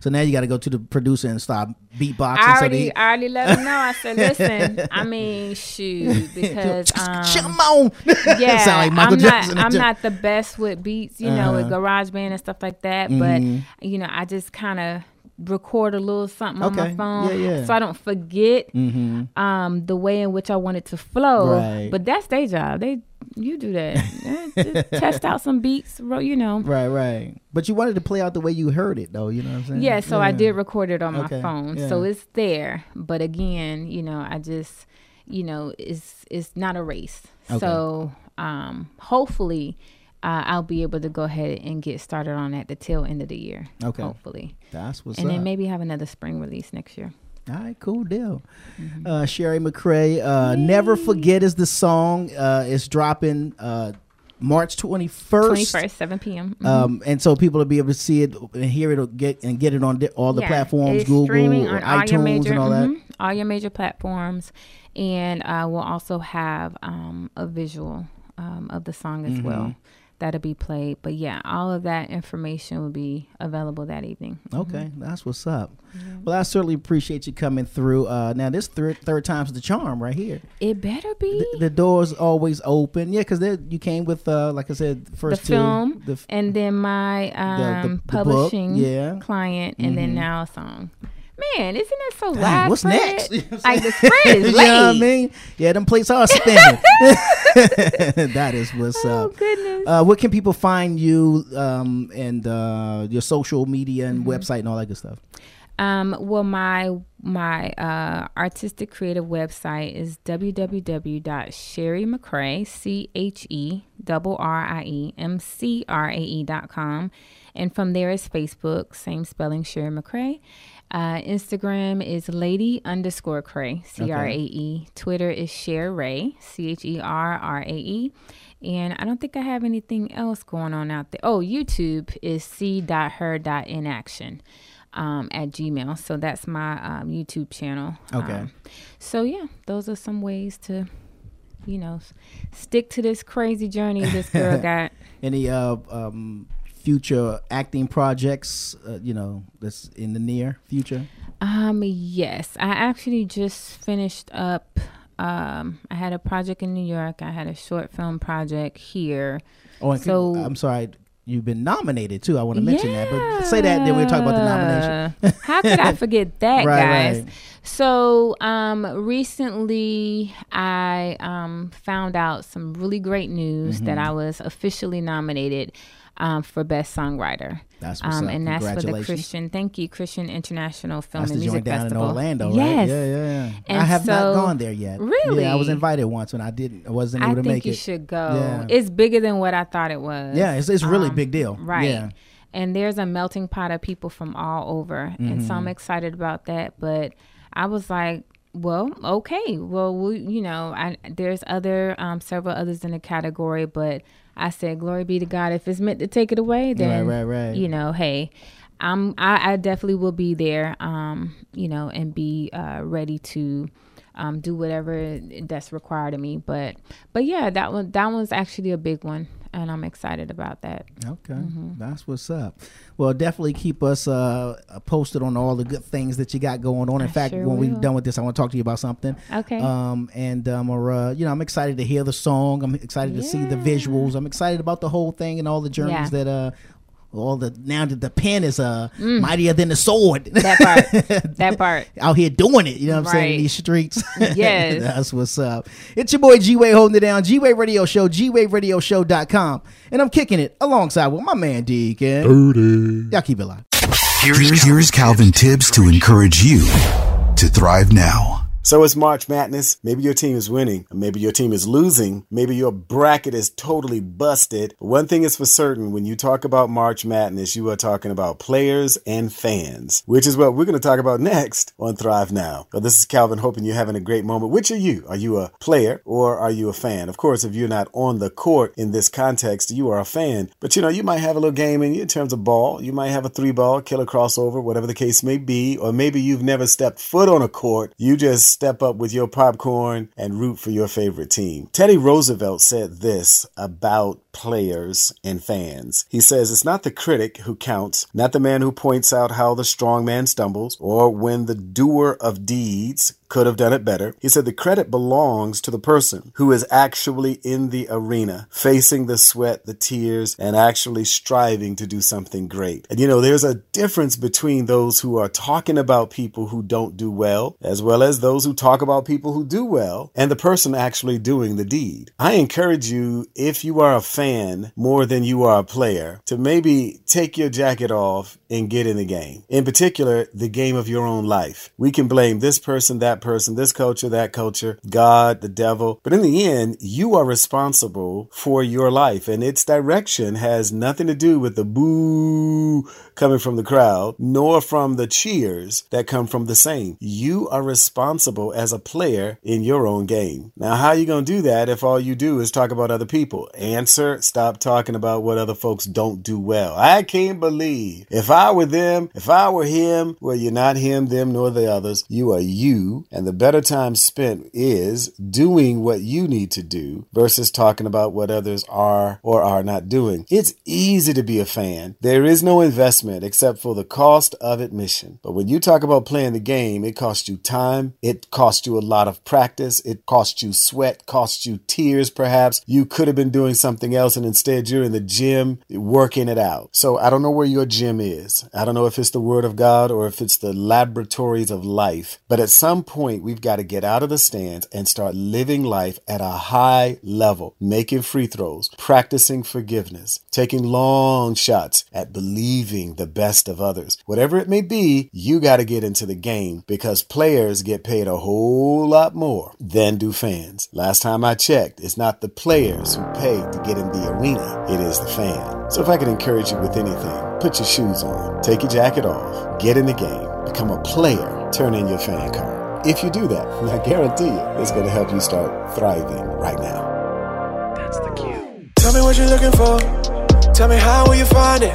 so now you got to go to the producer and start beatboxing. I so already, I already let him know. I said, listen, I mean, shoot, because um, Come on. yeah, Sound like Michael I'm Jackson. not, I'm not the best with beats, you know, with Uh-huh. Garage Band and stuff like that. Mhm. But you know, I just kind of record a little something on my phone, Yeah, yeah. so I don't forget Mhm. um, the way in which I want it to flow. Right. But that's their job. They you do that. Just test out some beats, you know. Right, right. But you wanted to play out the way you heard it, though. You know what I'm saying? Yeah, so I did record it on my Okay, phone, so it's there. But again, you know, I just, you know, it's it's not a race. Okay. So um, hopefully, uh, I'll be able to go ahead and get started on at the tail end of the year. Okay. hopefully. That's what's and up. then maybe have another spring release next year. All right, cool deal. Mm-hmm. Uh, Cherrie McRae, uh, Never Forget is the song. Uh, it's dropping uh, March 21st. Twenty first, seven p.m. Mhm. Um, and so people will be able to see it and hear it or get and get it on di- all the Yeah, platforms, it's Google, streaming or on all your iTunes, major, and all that. mhm, all your major platforms, and uh, we'll also have um, a visual um, of the song as well Mhm. That'll be played. But yeah, all of that information will be available that evening. Okay, that's what's up. Well, I certainly appreciate you coming through. Uh, now, this third third time's the charm right here. It better be The, the door's always open. Yeah, because you came with, uh, like I said, the first film, two. The, f- and then my um, the- the book, publishing yeah. client, and then Mhm. now a song. Man, isn't that so Dang, widespread? what's next? You know what like the spread is you know what I mean? Yeah, them plates are spinning. that is what's Oh, up. goodness. Uh, where can people find you um, and uh, your social media and Mm-hmm. website and all that good stuff? Um, well, my my uh, artistic creative website is www.cherriemcrae, C H E double R I E M C R A E dot com. And from there is Facebook, same spelling, Cherrie McRae. Uh, Instagram is lady underscore Cray, C R A E. Twitter is Cher Ray, C H E R R A E. And I don't think I have anything else going on out there. Oh, YouTube is c.her.inaction um, at Gmail. So that's my um, YouTube channel. Okay. Um, so yeah, those are some ways to, you know, stick to this crazy journey this girl got. Any uh, um, future acting projects, uh, you know, that's in the near future? Um, yes, I actually just finished up. Um, I had a project in New York. I had a short film project here. Oh, and so I'm sorry, you've been nominated too. I want to mention that, but say that, then we'll talk about the nomination. How could I forget that, Right, guys? right. So, um, recently I um, found out some really great news that Mhm. I was officially nominated um, for Best Songwriter. That's what's um, up. And that's for the Christian, thank you, Christian International Film That's and Music down Festival. in Orlando, right? yes. Yeah, yeah, yeah. And I have not gone there yet. Really? Yeah, I was invited once when I didn't. I wasn't I able to think make you it. should go. Yeah. It's bigger than what I thought it was. Yeah, it's- it's really Um, big deal. Right. Yeah. And there's a melting pot of people from all over. And so I'm Mhm. excited about that. But I was like, well, okay. Well, we, you know, I, there's other, um, several others in the category, but I said, glory be to God. If it's meant to take it away, then, right, right. you know, hey, I'm, I, I definitely will be there, um, you know, and be uh, ready to um, do whatever that's required of me. But, but yeah, that one, that one's actually a big one, and I'm excited about that. Okay, Mm-hmm. that's what's up. Well, definitely keep us uh, posted on all the good things that you got going on. In I fact, sure when we're done with this, I want to talk to you about something. Okay. Um, and um, or, uh, you know, I'm excited to hear the song. I'm excited to see the visuals. I'm excited about the whole thing and all the journeys Yeah. that uh, all the now that the pen is uh mightier than the sword. That part. that part. Out here doing it, you know what I'm saying, in these streets. Yes. That's what's up. It's your boy G Wade holding it down. G Wade Radio Show, GWaderadioshow.com. And I'm kicking it alongside with my man Deacon. Dirty. Y'all keep it live. Here's, here's Calvin Tibbs to encourage you to thrive now. So it's March Madness. Maybe your team is winning, maybe your team is losing. Maybe your bracket is totally busted. One thing is for certain when you talk about March Madness, you are talking about players and fans, which is what we're going to talk about next on Thrive Now. So this is Calvin, hoping you're having a great moment. Which are you? Are you a player or are you a fan? Of course, if you're not on the court in this context, you are a fan. But you know, you might have a little game in you in terms of ball. You might have a three ball, killer crossover, whatever the case may be. Or maybe you've never stepped foot on a court. You just step up with your popcorn and root for your favorite team. Teddy Roosevelt said this about players and fans. He says it's not the critic who counts, not the man who points out how the strong man stumbles, or when the doer of deeds could have done it better. He said the credit belongs to the person who is actually in the arena, facing the sweat, the tears, and actually striving to do something great. And you know, there's a difference between those who are talking about people who don't do well, as well as those who talk about people who do well, and the person actually doing the deed. I encourage you, if you are a fan more than you are a player, to maybe take your jacket off and get in the game. In particular, the game of your own life. We can blame this person, that person, this culture, that culture, God, the devil. But in the end, you are responsible for your life and its direction has nothing to do with the boo coming from the crowd, nor from the cheers that come from the same. You are responsible as a player in your own game. Now, how are you going to do that if all you do is talk about other people? Answer, stop talking about what other folks don't do well. I can't believe if I were them, if I were him, well, you're not him, them, nor the others. You are you. And the better time spent is doing what you need to do versus talking about what others are or are not doing. It's easy to be a fan. There is no investment except for the cost of admission. But when you talk about playing the game, it costs you time. It costs you a lot of practice. It costs you sweat, costs you tears, perhaps. You could have been doing something else and instead you're in the gym working it out. So I don't know where your gym is. I don't know if it's the Word of God or if it's the laboratories of life. But at some point, we've got to get out of the stands and start living life at a high level, making free throws, practicing forgiveness, taking long shots at believing the best of others. Whatever it may be, you got to get into the game because players get paid a whole lot more than do fans. Last time I checked, it's not the players who pay to get in the arena, it is the fan. So if I could encourage you with anything, put your shoes on, take your jacket off, get in the game, become a player, turn in your fan card. If you do that, I guarantee you it's going to help you start thriving right now. That's the cue. Tell me what you're looking for. Tell me how will you find it?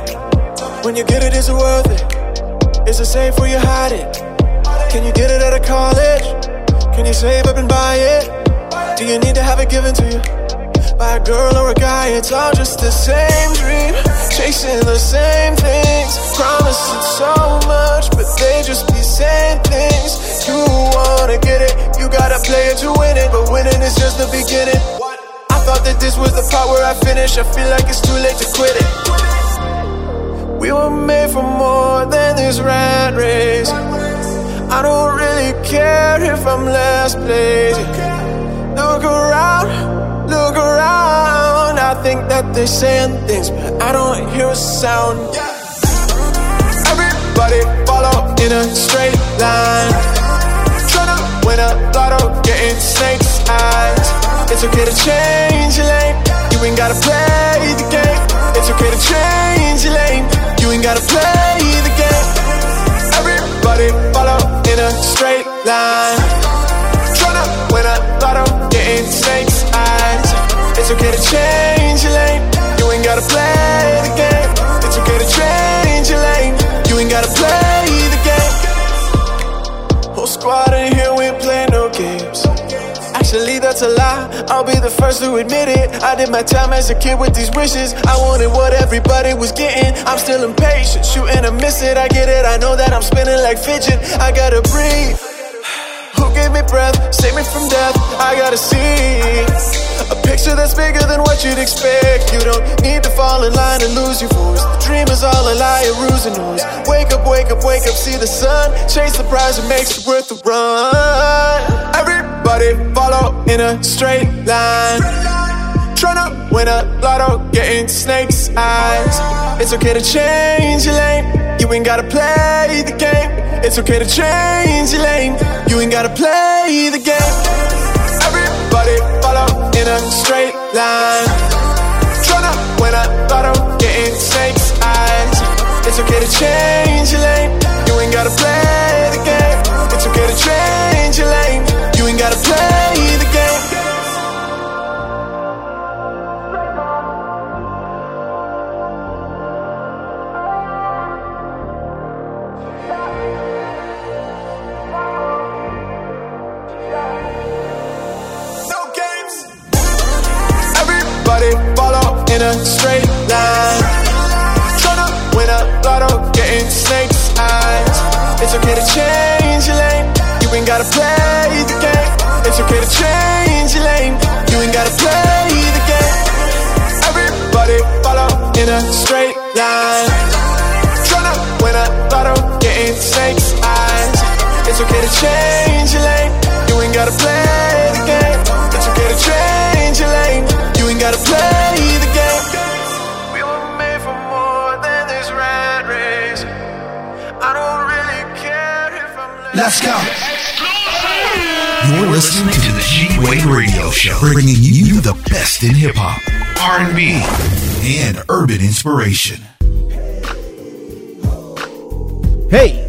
When you get it, is it worth it? Is it safe where you hide it? Can you get it out of college? Can you save up and buy it? Do you need to have it given to you? By a girl or a guy, it's all just the same dream. Chasing the same things. Promising so much, but they just be saying things. You wanna get it, you gotta play it to win it. But winning is just the beginning. I thought that this was the part where I finish. I feel like it's too late to quit it. We were made for more than this rat race. I don't really care if I'm last place. Look around. I think that they're saying things, but I don't hear a sound. Everybody follow in a straight line. Tryna win a lotto, getting snakes eyes. It's okay to change your lane. You ain't gotta play the game. It's okay to change your lane. You ain't gotta play the game. Everybody follow in a straight line. Tryna win a lotto, getting snakes. Okay to change your lane. You ain't gotta play the game. It's okay to change your lane. You ain't gotta play the game. Whole squad in here, we playing no games. Actually, that's a lie. I'll be the first to admit it. I did my time as a kid with these wishes. I wanted what everybody was getting. I'm still impatient, shooting and miss it. I get it. I know that I'm spinning like fidget. I gotta breathe. Me breath, save me from death. I gotta see a picture that's bigger than what you'd expect. You don't need to fall in line and lose your voice. The dream is all a lie, a ruse and noise. Wake up, wake up, wake up, see the sun. Chase the prize, it makes it worth the run. Everybody follow in a straight line. Tryna win a lotto, getting snakes eyes. It's okay to change your lane. You ain't gotta play the game. It's okay to change your lane. You ain't gotta play the game. Everybody follow in a straight line. Tryna win a lotto, getting snakes eyes. It's okay to change your lane. You ain't gotta play the game. It's okay to change your lane. In a straight line. Tryna win a lotto, getting snakes eyes. It's okay to change your lane. You ain't gotta play the game. It's okay to change your lane. You ain't gotta play the game. Everybody follow in a straight line. Tryna win a lotto, getting snakes eyes. It's okay to change your lane. You ain't gotta play the game. Let's go. You're listening to the G Wade Radio Show, bringing you the best in hip hop, R&B, and urban inspiration. Hey,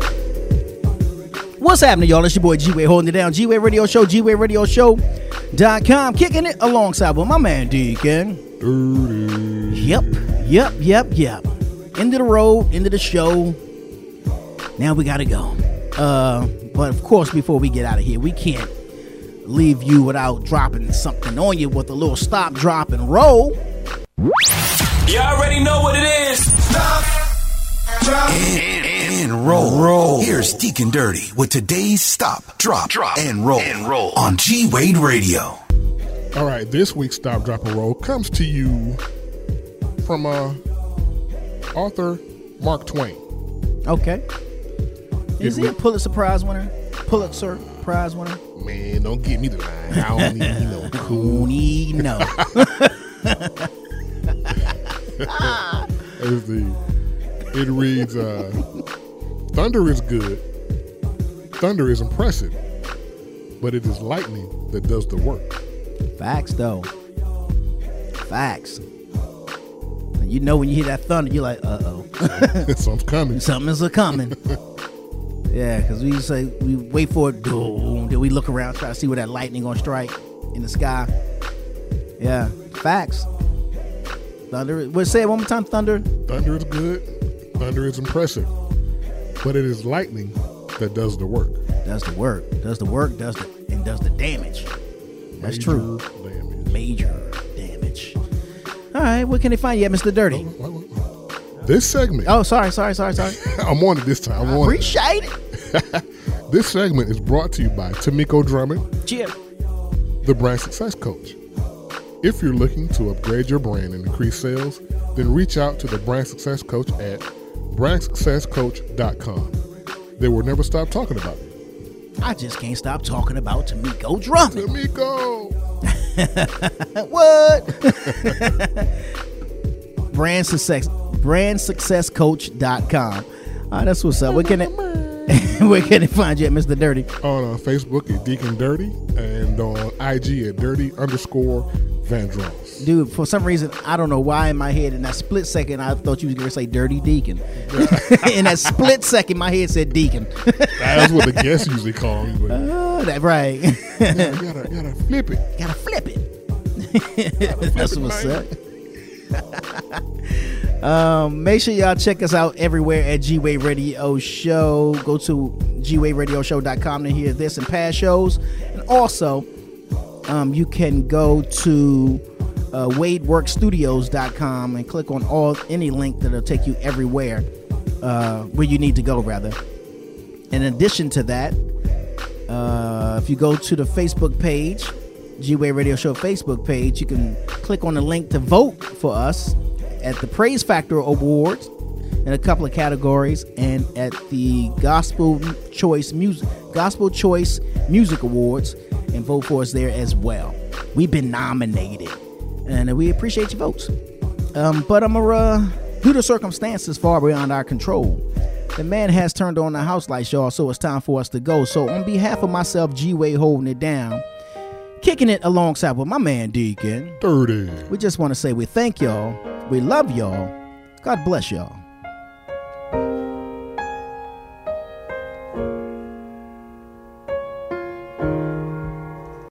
what's happening, y'all? It's your boy G Wade holding it down. G Wade Radio Show, G Wade Radio Show.com, kicking it alongside with my man Deacon. Yep, yep, yep, yep. End of the road, end of the show. Now we gotta go. Uh, but of course, before we get out of here, we can't leave you without dropping something on you with a little stop, drop, and roll. You already know what it is. Stop, drop, And, and roll. roll. Here's Deacon Dirty with today's stop, drop, drop, and roll, and roll on G Wade Radio. All right, this week's Stop, Drop, and Roll comes to you from uh, author Mark Twain. Okay. Is he a Pulitzer Prize winner? Pulitzer Prize winner? Man, don't get me the line. I don't need no need no? Let's see. It reads, uh, Thunder is good. Thunder is impressive. But it is lightning that does the work. Facts, though. Facts. And you know when you hear that thunder, you're like, uh oh. Something's coming. Something's a coming. yeah, because we say we wait for it, boom, then we look around, try to see where that lightning gonna strike in the sky. Yeah, facts. Thunder. What say it one more time? Thunder. Thunder is good. Thunder is impressive. But it is lightning that does the work. Does the work. Does the work. Does the and does the damage. That's Major true. Damage. Major damage. All right, where can they find you at, Mr. Dirty? This segment, Oh, sorry, sorry, sorry, sorry. I'm on it this time. I'm on. Appreciate it. This segment is brought to you by Tamiko Drummond, Cheers. the brand success coach. If you're looking to upgrade your brand and increase sales, then reach out to the brand success coach at brandsuccesscoach.com. They will never stop talking about you. I just can't stop talking about Tamiko Drummond. Tamiko. what? brand success brandsuccesscoach.com. All right, that's what's up. Where can it where can it find you at Mr. Dirty? On uh, Facebook at Deacon Dirty and on IG at Dirty underscore Vandross. Dude, for some reason, I don't know why in my head in that split second I thought you was gonna say dirty deacon. in that split second my head said deacon. That's what the guests usually call me. But Oh, that right. you gotta, gotta, gotta flip it. Gotta flip it. That's it, what's man. up. um, make sure y'all check us out everywhere at G Wade Radio Show. Go to gwadeRadioshow.com to hear this and past shows. And also, um, you can go to uh, WadeWorkStudios.com and click on all any link that'll take you everywhere uh, where you need to go, rather. In addition to that, Uh, if you go to the Facebook page, G Wade Radio Show Facebook page, you can click on the link to vote for us at the Praise Factor Awards in a couple of categories and at the Gospel Choice Music Gospel Choice Music Awards and vote for us there as well. We've been nominated and we appreciate your votes. Um, but I'm uh, due to circumstances far beyond our control, the man has turned on the house lights, y'all, so it's time for us to go. So on behalf of myself, G Wade holding it down, kicking it alongside with my man Deacon. Dirty. We just want to say we thank y'all. We love y'all. God bless y'all.